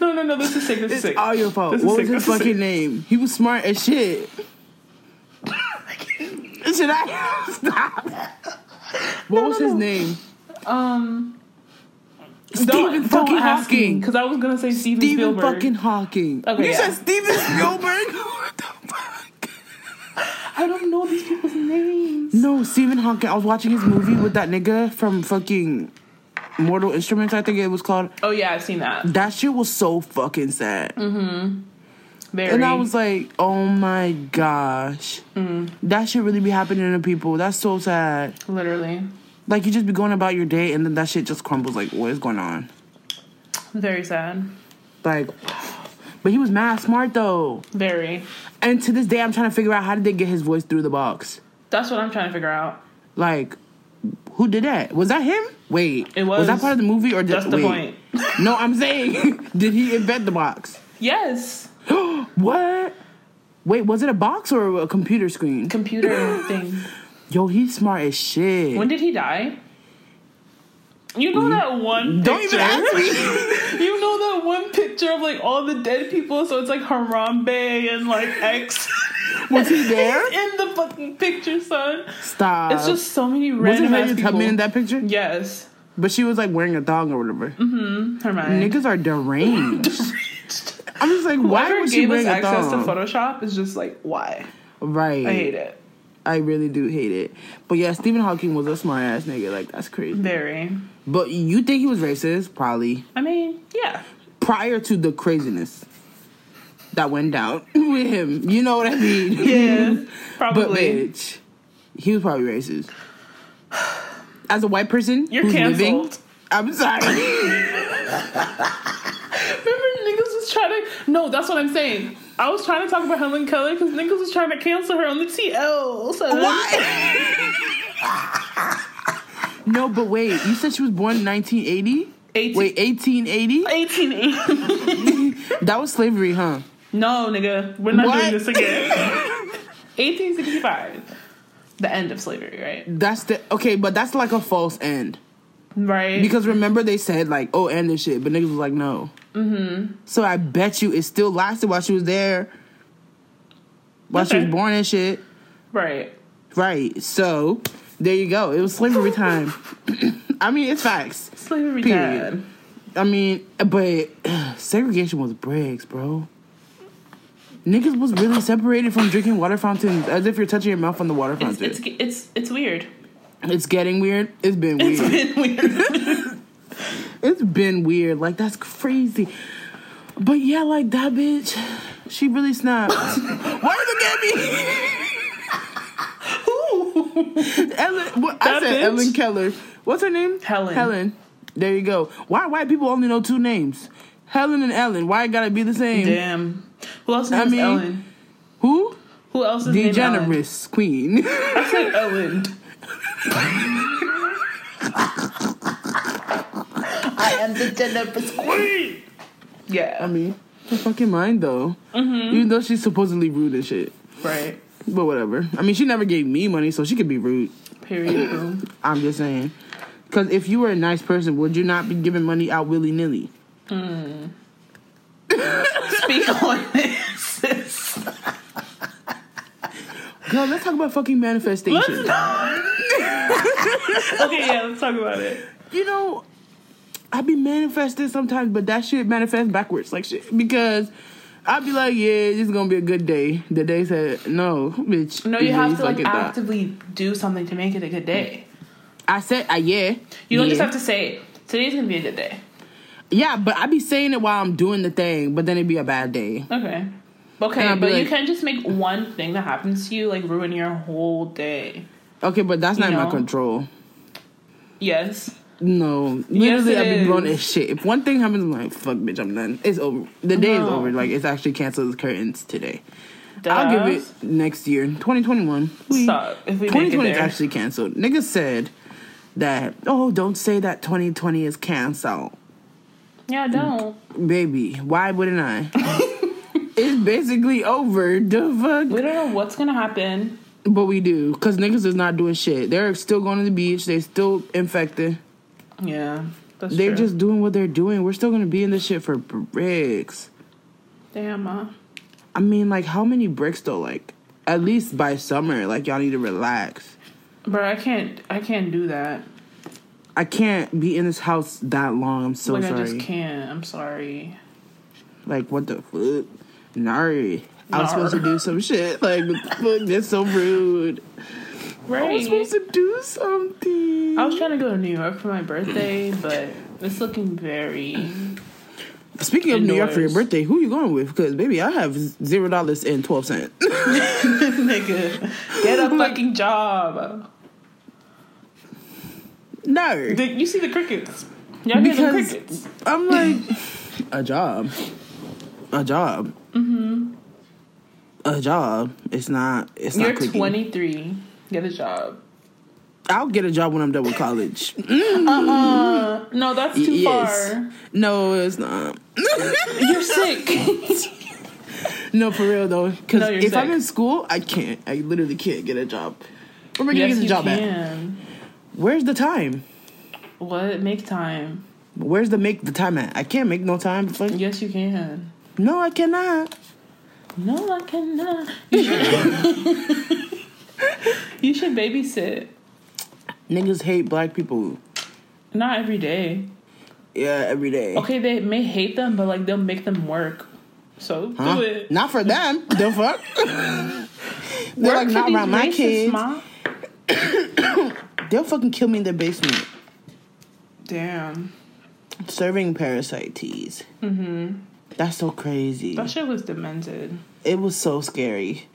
No, no, no. This is sick. This is it's sick. all your fault. This is What sick, was his this fucking sick. name? He was smart as shit. Should I stop? What was his name? Um. Stephen fucking Hawking. Because I was gonna say Steven, Stephen Spielberg. fucking Hawking. Okay, you yeah. said Steven Spielberg. [LAUGHS] what the fuck? I don't know these people's names. No, Stephen Hawking. I was watching his movie with that nigga from fucking Mortal Instruments. I think it was called. Oh yeah, I've seen that. That shit was so fucking sad. Mm-hmm. Very. And I was like, oh my gosh. Mm. That should really be happening to people. That's so sad. literally Like, you just be going about your day and then that shit just crumbles. Like, what is going on? very sad. Like, but he was mad smart though. Very. And to this day, I'm trying to figure out how did they get his voice through the box? That's what I'm trying to figure out. Like, who did that? Was that him? Wait, It was. Was that part of the movie or did, That's the wait. point. [LAUGHS] No, I'm saying, [LAUGHS] did he invent the box? Yes. [GASPS] What? Wait, was it a box or a computer screen? Computer [GASPS] thing. Yo, he's smart as shit. When did he die? You know that one Don't picture. even ask me. [LAUGHS] you know that one picture of like all the dead people. So it's like Harambe and like X. [LAUGHS] Was he there? in the fucking picture, son. Stop. It's just so many random ass Harriet. Tubman in that picture? Yes, But she was like wearing a thong or whatever. Mm-hmm. Hermione. Niggas are [LAUGHS] deranged. I'm just like, why Whoever was she gave us wearing a access to? Photoshop is just like, why? right. I hate it. I really do hate it. But yeah, Stephen Hawking was a smart ass nigga. Like that's crazy. Very. But you think he was racist? Probably. I mean, yeah. Prior to the craziness that went down [LAUGHS] with him. You know what I mean? [LAUGHS] Yeah, [LAUGHS] probably. but bitch, he was probably racist. [SIGHS] As a white person You're who's living. I'm sorry. Remember, niggas was trying to. No, that's what I'm saying. I was trying to talk about Helen Keller because niggas was trying to cancel her on the TL. So Why? No, but wait. You said she was born in 1980. 18, Wait, 1880? 1880. [LAUGHS] That was slavery, huh? no, nigga, we're not What? doing this again. [LAUGHS] 1865. The end of slavery, right? That's the okay, but that's like a false end. Right. Because remember they said like, oh, end this shit, but niggas was like, no. Mm-hmm. So I bet you it still lasted while she was there, while she was born and shit. right. Right. So there you go. It was slavery time. [COUGHS] I mean, it's facts. Slavery Period. dad. I mean, but [CLEARS THROAT] segregation was breaks, bro. Niggas was really separated from drinking water fountains as if you're touching your mouth on the water fountain. it's it's it's weird. It's getting weird. It's been weird. It's been weird. [LAUGHS] It's been weird. Like that's crazy. But yeah, like that bitch, she really snapped. [LAUGHS] Why look at me? [LAUGHS] [LAUGHS] Ellen, what, I said bitch? Ellen Keller. What's her name? Helen. Helen. There you go. Why white people only know two names? Helen and Ellen. Why it gotta be the same? Damn. Who else is I mean- Ellen? Who? Who else is named Ellen? Queen. I said [LAUGHS] Ellen. I am the generous queen. Yeah. I mean, her fucking mind though. Mm-hmm. Even though she's supposedly rude and shit. right. But whatever. I mean, she never gave me money, so she could be rude. Period. [COUGHS] I'm just saying. Because if you were a nice person, would you not be giving money out willy nilly? Hmm. Speak [LAUGHS] on this. Girl, let's talk about fucking manifestation. [LAUGHS] Okay, yeah, let's talk about it. you know, I be manifesting sometimes, but that shit manifests backwards like shit. Because I'd be like, yeah, this is gonna be a good day. The day said, no, bitch. No, you have to like that. actively do something to make it a good day. I said, uh, yeah. You don't yeah. just have to say today's gonna be a good day. Yeah, but I'd be saying it while I'm doing the thing, but then it'd be a bad day. Okay. Okay, but you can't just make one thing that happens to you like ruin your whole day. Okay, but that's not in my control. Yes. No, Yes, literally, it I be blown as shit. If one thing happens, I'm like, fuck, bitch, I'm done. It's over. The day is over. Like, it's actually canceled. The curtains today. I'll give it next year, 2021. We- Stop. If we 2020 is actually canceled. Niggas said that, oh, don't say that 2020 is canceled. Yeah, don't. Baby, why wouldn't I? [LAUGHS] it's basically over. The fuck? We don't know what's gonna happen. But we do. Because niggas is not doing shit. They're still going to the beach. They still infected. Yeah. That's They're true. just doing what they're doing. We're still to be in this shit for bricks. damn uh, I mean, like, how many bricks though? Like, at least by summer, like, y'all need to relax. Bro, I can't I can't do that. I can't be in this house that long. I'm so like sorry. I just can't. I'm sorry. Like, what the fuck? Nari. I was supposed to do some shit. Like, what the fuck? That's so rude. I was supposed to do something. I was trying to go to New York for my birthday, but it's looking very Speaking of New York for your birthday, who are you going with? Because, baby, I have zero dollars and 12 cents. [LAUGHS] [LAUGHS] nigga. Get a fucking job. no. The- you see the crickets. Y'all the Because- crickets. I'm like, [LAUGHS] a job. A job. Mm-hmm. A job. It's not, it's You're not clicking. 23. Get a job. I'll get a job when I'm done with college. [LAUGHS] Uh, no, that's too Yes. far. No, it's not. [LAUGHS] You're sick. No, for real though. Because No, if I'm in school, I can't. I literally can't get a job. Where am I gonna get a job at? can. Where's the time? What? Make time. Where's the make the time at? I can't make no time. Fuck. Yes, you can. No, I cannot. No, I cannot. [LAUGHS] [LAUGHS] You should, babysit. Niggas hate black people. Not every day. Yeah, every day. Okay, they may hate them, but like they'll make them work. So Huh? do it. Not for them. [LAUGHS] the fuck? They're Work like not around my kids. [COUGHS] They'll fucking kill me in their basement. Damn. Serving parasite teas. Mm-hmm. That's so crazy. That shit was demented. it was so scary.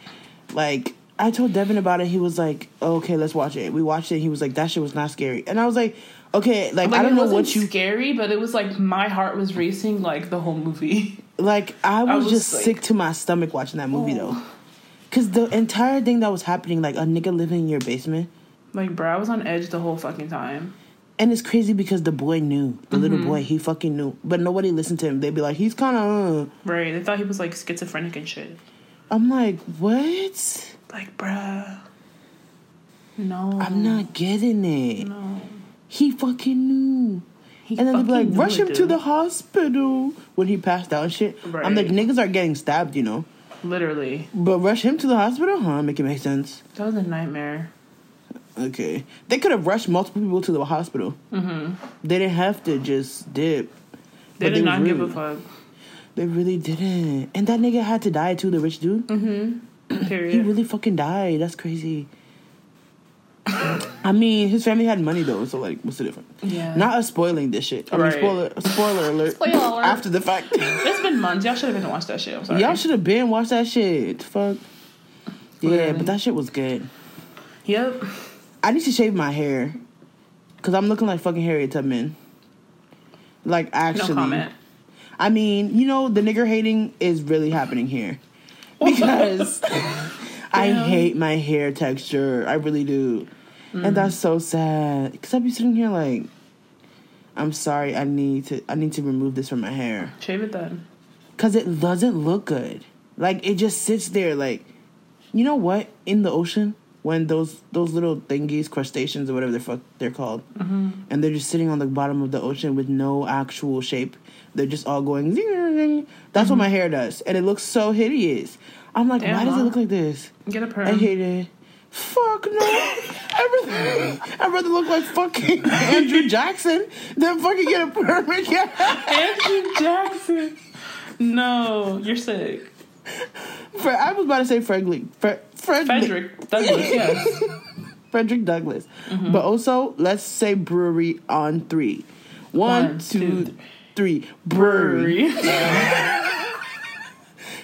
Like I told Devin about it. He was like, oh, "Okay, let's watch it." We watched it. He was like, "That shit was not scary," and I was like, "Okay, like, Like I don't know what you scary, but it was like my heart was racing like the whole movie. [LAUGHS] like." I was, was just like- sick to my stomach watching that movie Oh. though, because the entire thing that was happening, like a nigga living in your basement, Like, bro, I was on edge the whole fucking time. and it's crazy because the boy knew, the little Mm-hmm. boy, he fucking knew, but nobody listened to him. They'd be like, "He's kind of," uh. Right? They thought he was like schizophrenic and shit. I'm like, "What?" Like, bruh. No. I'm not getting it. No. He fucking knew. He And then they'd be like, rush him it, to the hospital when he passed out and shit. I'm like, niggas are getting stabbed, you know. Literally. But rush him to the hospital? Huh? Make it make sense. That was a nightmare. Okay. They could have rushed multiple people to the hospital. Mm-hmm. They didn't have to just dip. They But did they not give a fuck. They really didn't. And that nigga had to die too, the rich dude. He [COUGHS] Period. really fucking died. That's crazy. I mean, his family had money though, so like, what's the difference? Yeah. Not us spoiling this shit. I mean, Right. spoiler, spoiler alert. Spoiler alert. After the fact. [LAUGHS] It's been months. Y'all should have been watched that shit. I'm sorry. Y'all should have been watched that shit. Fuck. Yeah, but that shit was good. Yep. I need to shave my hair. Cause I'm looking like fucking Harriet Tubman. Like actually. No actually. comment. I mean, you know, the nigger hating is really happening here. [LAUGHS] Because I hate my hair texture. I really do. Mm. And that's so sad. Cause I'd be sitting here like I'm sorry, I need to I need to remove this from my hair. Shave it then. Cause it doesn't look good. Like it just sits there like you know what? In the ocean, when those those little thingies, crustaceans or whatever the fuck they're called, Mm-hmm. and they're just sitting on the bottom of the ocean with no actual shape. They're just all going zing. zing, zing. That's what my hair does, and it looks so hideous. I'm like, Mm-hmm. Damn, why does it look like this? Get a perm. I hate it. Fuck no. [LAUGHS] Rather, I'd rather look like fucking Andrew Jackson than fucking get a permanent [LAUGHS] Andrew [LAUGHS] Jackson. No, you're sick. Fre- I was about to say Frederick. Fre- Frederick. Frederick Douglass, yes. Frederick Douglass. Mm-hmm. But also, let's say brewery on three. One, One, two, two, three. Brewery. [LAUGHS]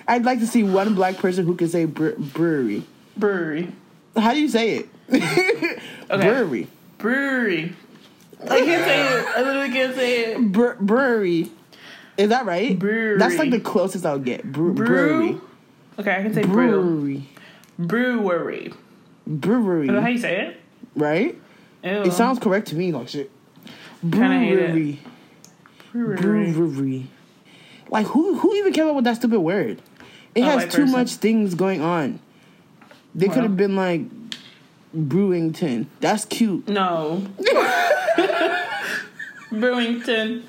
I'd like to see one black person who can say bre- brewery. Brewery. How do you say it? [LAUGHS] Brewery. Brewery. I can't say it. I literally can't say it. Bre- brewery. Is that right? Brewery. That's like the closest I'll get. Bre- Brew. Brewery. Okay, I can say brew. Brewery. Brewery. Brewery. Is that how you say it? right? Ew. It sounds correct to me, like shit. Kinda hate it. Brewery. Brewery. Like who who even came up with that stupid word? It has too person. much things going on. They could have been like Brewington. That's cute. No. [LAUGHS] Brewington.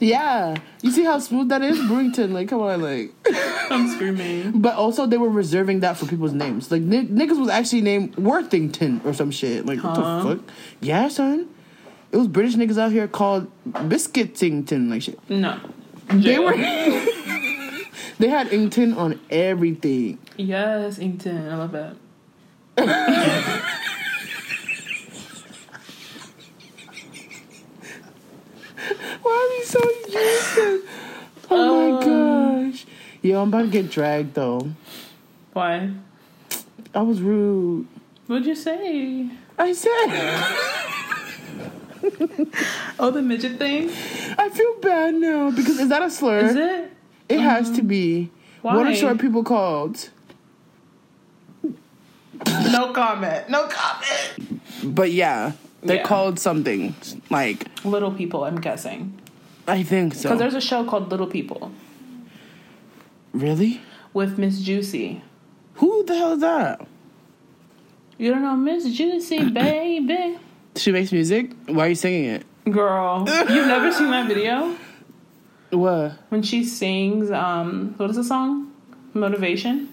Yeah. You see how smooth that is? Brewington. Like, come on, like. [LAUGHS] I'm screaming. But also, they were reserving that for people's names. Like, n- niggas was actually named Worthington or some shit. Like, what the fuck? Yeah, son. It was British niggas out here called Biscuitington, like shit. No. They were. [LAUGHS] they had Ington on everything. Yes, Inkton. I love that. [LAUGHS] Why are we so useless? Oh my Um. gosh. Yo, I'm about to get dragged though. Why? I was rude. What'd you say? I said. [LAUGHS] Oh, the midget thing? I feel bad now because is that a slur? Is it? It has to be. What are short people called? No comment. No comment. But yeah, they're Yeah. called something like Little people, I'm guessing. I think so. Because there's a show called Little People really? with Miss Juicy. Who the hell is that? You don't know Miss Juicy, [CLEARS THROAT] baby? She makes music. Why are you singing it? Girl, you've never seen that video? What? When she sings, um, what is the song? Motivation?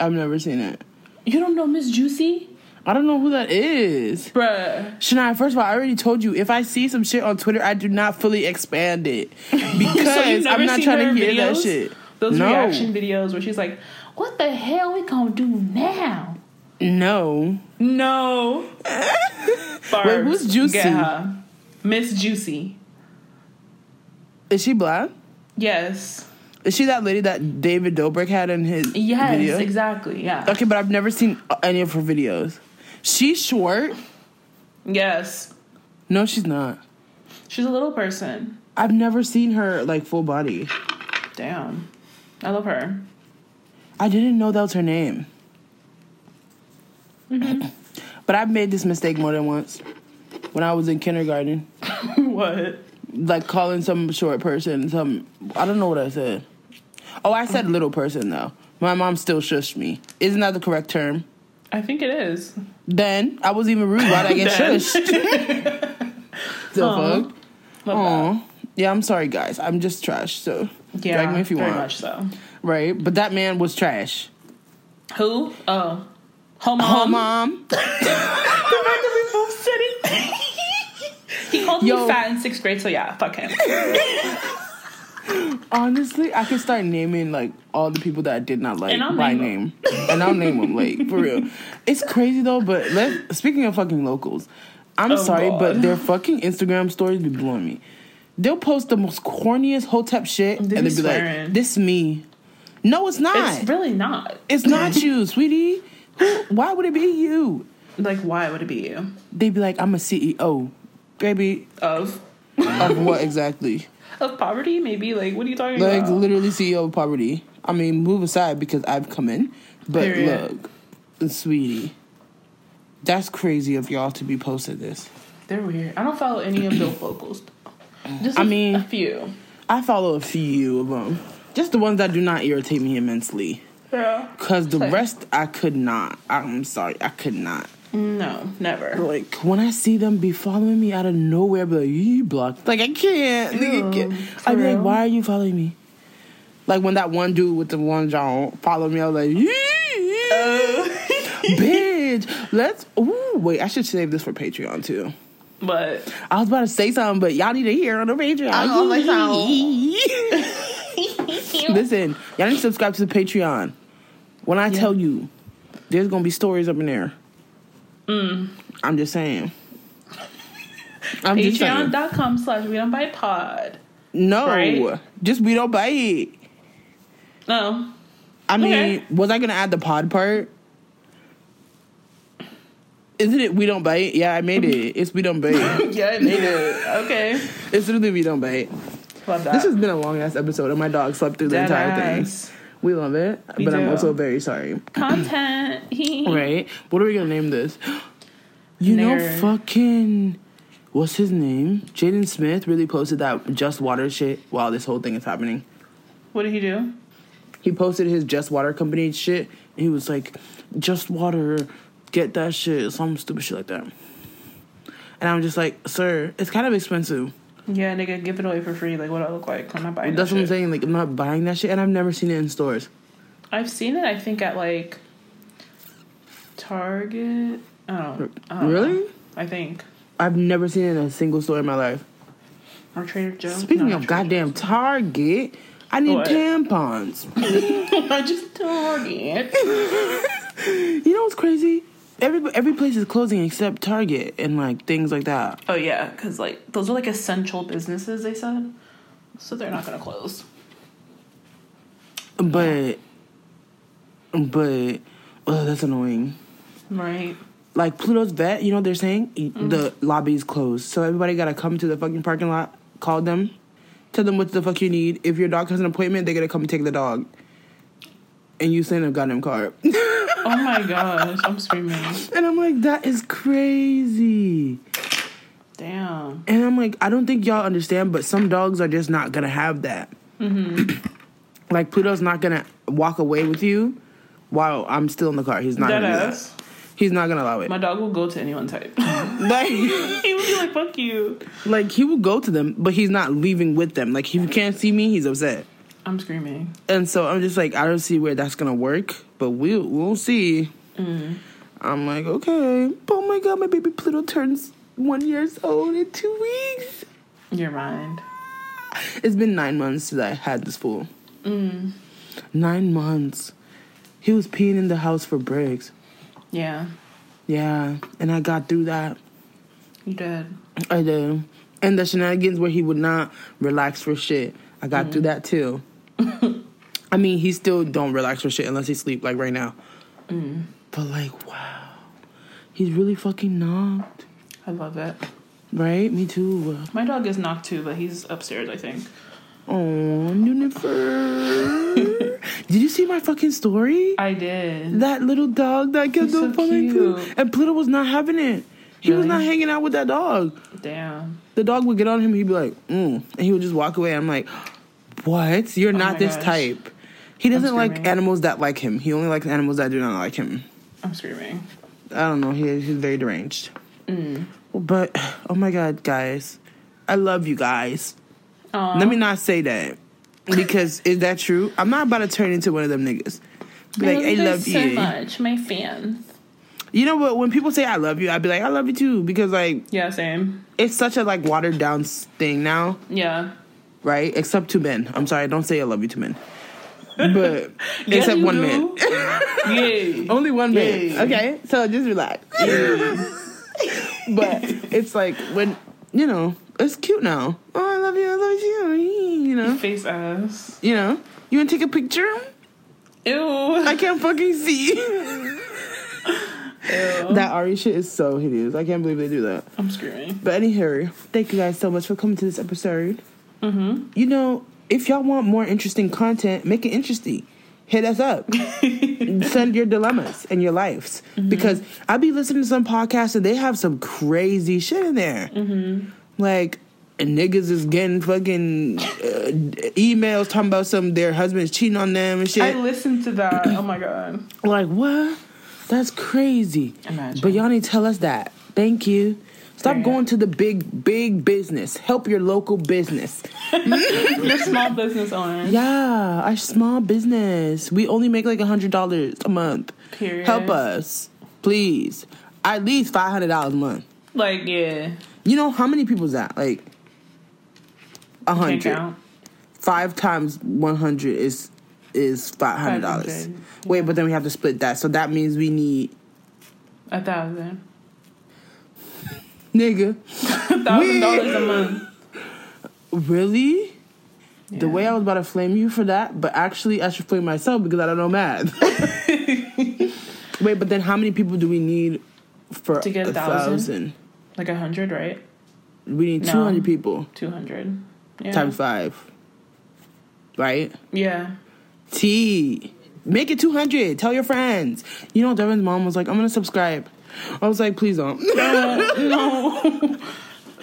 I've never seen it. You don't know Miss Juicy? I don't know who that is. Bruh. Shania, first of all, I already told you if I see some shit on Twitter, I do not fully expand it [LAUGHS] because So I'm not trying to hear that shit. Those no, reaction videos where she's like, what the hell we gonna do now? No. No. [LAUGHS] Barbs, who's Juicy? Miss Juicy. Is she black? Yes. Is she that lady that David Dobrik had in his Yes, video? exactly. Yeah. Okay, but I've never seen any of her videos. She's short. Yes. No, she's not. She's a little person. I've never seen her like full body. Damn. I love her. I didn't know that was her name. Mm-hmm. [CLEARS THROAT] but I've made this mistake more than once. When I was in kindergarten, [LAUGHS] what? like calling some short person some I don't know what I said. Oh, I said little person though. My mom still shushed me. Isn't that the correct term? I think it is. Then I was even rude. Why'd I get [LAUGHS] shushed? [LAUGHS] the Aw. fuck? Aw. Yeah, I'm sorry, guys. I'm just trash. So. Yeah. drag me if you very want. much so. Right? But that man was trash. Who? Oh. Home mom. mom. The fact that we both said it. [LAUGHS] he called Yo. me fat in sixth grade, so yeah, fuck him. [LAUGHS] Honestly, I could start naming like all the people that I did not like by name name, and I'll name them like for real. [LAUGHS] It's crazy though, but let speaking of fucking locals, I'm Oh, sorry, God. but their fucking Instagram stories be blowing me. They'll post the most corniest hotep shit, They and they'll be swearing. like, "This me." No, it's not. It's really not. It's not you, sweetie. Why would it be you? Like, why would it be you? They'd be like, "I'm a CEO, baby." Of Of what exactly? of poverty, maybe. Like, what are you talking Like about? Like, literally CEO of poverty. I mean, move aside because I've come in. But Period. look, sweetie, that's crazy of y'all to be posting this. They're weird. I don't follow any of those locals. [CLEARS THROAT] Just I a- mean- a few. I follow a few of them, just the ones that do not irritate me immensely. Cause the rest I could not. I'm sorry, I could not. No, never. Like when I see them be following me out of nowhere, be like, you blocked. Like I can't. Like, I Ew, can't. I'd be like, why are you following me? Like when that one dude with the one jaw followed me, I was like, oh. bitch, let's. Ooh, wait, I should save this for Patreon too. But I was about to say something, but y'all need to hear on the Patreon. Oh, oh my [LAUGHS] Listen, y'all need to subscribe to the Patreon. When I tell you, there's gonna be stories up in there. Mm. I'm just saying. [LAUGHS] I'm. Patreon.com slash we don't buy pod. No, Right? just we don't buy it. No. I mean, Okay. was I gonna add the pod part? Isn't it we don't bite? Yeah, I made it. It's we don't bite. [LAUGHS] yeah, I made it. Okay. it's literally we don't bite. This has been a long ass episode, and my dog slept through the Dead entire ass. thing. We love it, We but I'm also very sorry. Content. [CLEARS THROAT] Right? What are we gonna name this? You know, fucking what's his name? Jaden Smith really posted that Just Water shit while this whole thing is happening. What did he do? He posted his Just Water company shit, and he was like, "Just Water, get that shit," some stupid shit like that. And I'm just like, "Sir, it's kind of expensive." Yeah, nigga, give it away for free. Like, what do I look like? I'm not buying That's that what I'm saying. Like, I'm not buying that shit, and I've never seen it in stores. I've seen it, I think, at like Target. I don't, I don't Really? know. I think. I've never seen it in a single store in my life. Or Trader Joe's. Speaking No, of goddamn Target, I need What? tampons. Joe's. [LAUGHS] I just Target. [LAUGHS] You know what's crazy? Every every place is closing except Target and like things like that. Oh yeah, because like those are like essential businesses. They said, so they're not gonna close. But but oh, that's annoying. Right. Like Pluto's vet, you know what they're saying? Mm-hmm. The lobby's closed. So everybody gotta come to the fucking parking lot, call them, tell them what the fuck you need. If your dog has an appointment, they gotta come and take the dog. And you send a goddamn car. [LAUGHS] Oh my gosh, I'm screaming. and I'm like, that is crazy. Damn. And I'm like, I don't think y'all understand, but some dogs are just not gonna have that. Mm-hmm. like Pluto's not gonna walk away with you while I'm still in the car. He's not Dead gonna do that. ass. He's not gonna allow it. My dog will go to anyone type. [LAUGHS] like, [LAUGHS] he would be like, "Fuck you." like he will go to them, but he's not leaving with them. Like if he can't see me, he's upset. I'm screaming. And so I'm just like, I don't see where that's gonna work, but we'll we'll see. Mm-hmm. I'm like, okay. Oh my god, my baby Pluto turns one years old in two weeks. Your mind. Ah, it's been nine months since I had this fool. Mm. Nine months. He was peeing in the house for breaks. Yeah, Yeah, and I got through that. you did. I did. And the shenanigans where he would not relax for shit. I got through mm. that too. [LAUGHS] I mean, he still don't relax for shit unless he sleep like right now. But like, wow, he's really fucking knocked, I love it. right? Me too. My dog is knocked too, but he's upstairs. I think. Oh, Nunifer. [LAUGHS] Did you see my fucking story? I did. That little dog that kept on so following cute. Pluto. And Pluto was not having it. He was not hanging out with that dog. Damn. The dog would get on him, he'd be like, mm, and he would just walk away. I'm like, what? You're not my this gosh. type. He doesn't like animals that like him. He only likes animals that do not like him. I'm screaming. I don't know. He, he's very deranged. Mm. But, oh my God, guys. I love you guys. Aw. Let me not say that. Because is that true? I'm not about to turn into one of them niggas. Be like, I love you so much, my fans. You know what? When people say I love you, I'd be like, I love you too. Because like Yeah, same. it's such a like watered down thing now, Yeah. right? Except to men. I'm sorry, don't say I love you to men. But [LAUGHS] Yeah, except one do. man. Yay. [LAUGHS] Only one man. Okay, so just relax. [LAUGHS] but it's like when you know it's cute now. Oh, I love you. I love you. You know. Face ass. You know. You want to take a picture? Ew. I can't fucking see. Ew. that Ari shit is so hideous. I can't believe they do that. I'm screaming. But anyhow, thank you guys so much for coming to this episode. Mm-hmm. You know, if y'all want more interesting content, make it interesting. Hit us up. [LAUGHS] Send your dilemmas and your lives. Because I be listening to some podcasts and they have some crazy shit in there. Like, and niggas is getting fucking uh, emails talking about some their husbands cheating on them and shit. I listened to that. Oh my god. like what? That's crazy. Imagine. But y'all need to tell us that. Thank you. Stop going to the big big business. Help your local business. [LAUGHS] Your small business owners. Yeah, our small business. We only make like a hundred dollars a month. Period. Help us, please. At least five hundred dollars a month. Like yeah. You know how many people is that? Like a hundred. Five times one hundred is is five hundred dollars. 500, Wait, but then we have to split that, so that means we need A thousand. Nigga. A [LAUGHS] thousand dollars a month. Really? The way I was about to flame you for that, but actually I should flame myself because I don't know math. [LAUGHS] Wait, but then how many people do we need for To get a thousand? Like a hundred, right? We need No. two hundred people Two hundred. Yeah. times five. Right? Yeah. T. Make it two hundred. Tell your friends. You know, Devin's mom was like, "I'm gonna subscribe." I was like, "Please don't." No. no. [LAUGHS] no.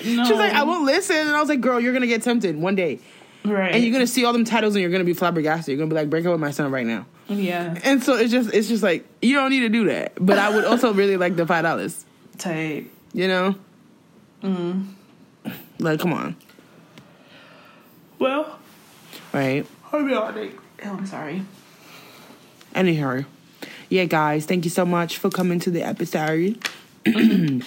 She was like, "I won't listen," and I was like, "Girl, you're gonna get tempted one day, Right. and you're gonna see all them titles, and you're gonna be flabbergasted. You're gonna be like, break up with my son right now." Yeah. And so it's just, it's just like you don't need to do that. But I would also really like the five dollars. Tight. You know, Mm. like come on, Well, right? I'll be all day. Oh, I'm sorry. Anyhow, yeah, guys, thank you so much for coming to the episode. [CLEARS THROAT]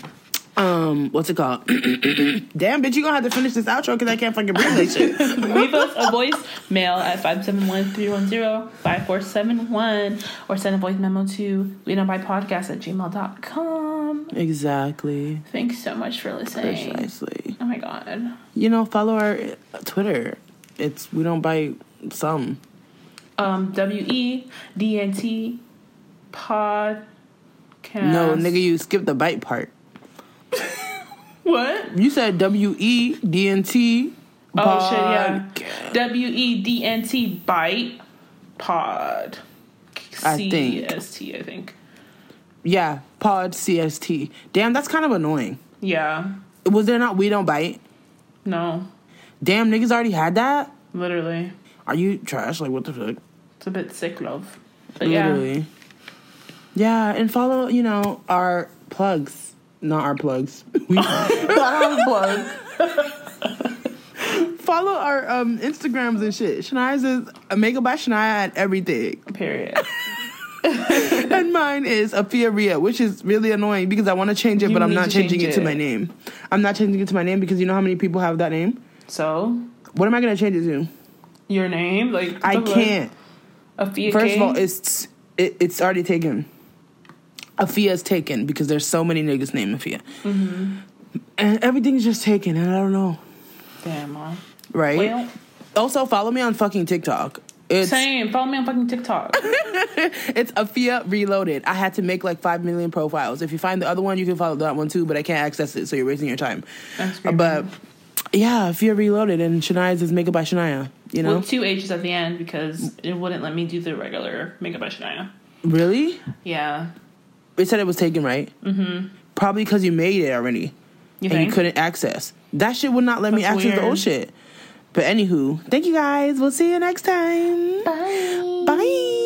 um, what's it called? [CLEARS THROAT] Damn, bitch, you gonna have to finish this outro because I can't fucking breathe that shit. [LAUGHS] [LAUGHS] Leave us a voice mail at 571-310-5471 or send a voice memo to we don't buy podcast at gmail.com. exactly, Thanks so much for listening. precisely. Oh my god. You know, follow our uh, Twitter. It's we don't buy some. Um, W E D N T podcast. No, nigga, you skipped the bite part. [LAUGHS] What? You said W E D N T. Oh shit, yeah. W E D N T bite pod. I think. C-S-T, I think. Yeah, pod CST. Damn, that's kind of annoying. Yeah. Was there not We Don't Bite? No. Damn, niggas already had that? Literally. Are you trash? Like, what the fuck? It's a bit sick, love. But. Literally. Yeah, and follow, you know, our plugs. Not our plugs. We, [LAUGHS] our plug. follow our um, Instagrams and shit. Shania says, Makeup by Shania at everything. Period. [LAUGHS] and mine is Afia Ria, which is really annoying because I want to change it, You but I'm not changing change it to my name. I'm not changing it to my name because you know how many people have that name? So, What am I going to change it to? your name? Like, I can't. First of all, it's it, it's already taken. Afia's taken because there's so many niggas named Afia, Mm-hmm. and everything's just taken, and I don't know, Damn, mom. right? Well, also, follow me on fucking TikTok. It's same. Follow me on fucking TikTok. [LAUGHS] it's Afia Reloaded. I had to make like five million profiles. If you find the other one, you can follow that one too, but I can't access it, so you're wasting your time. That's great. But yeah, Afia Reloaded and Shania's is Makeup by Shania. You know, With two H's at the end because it wouldn't let me do the regular Makeup by Shania. really? Yeah. It said it was taken, right? Mm-hmm. Probably because you made it already. You and think? you couldn't access. That shit would not let me That's access the old shit. But anywho, thank you guys. We'll see you next time. Bye. Bye.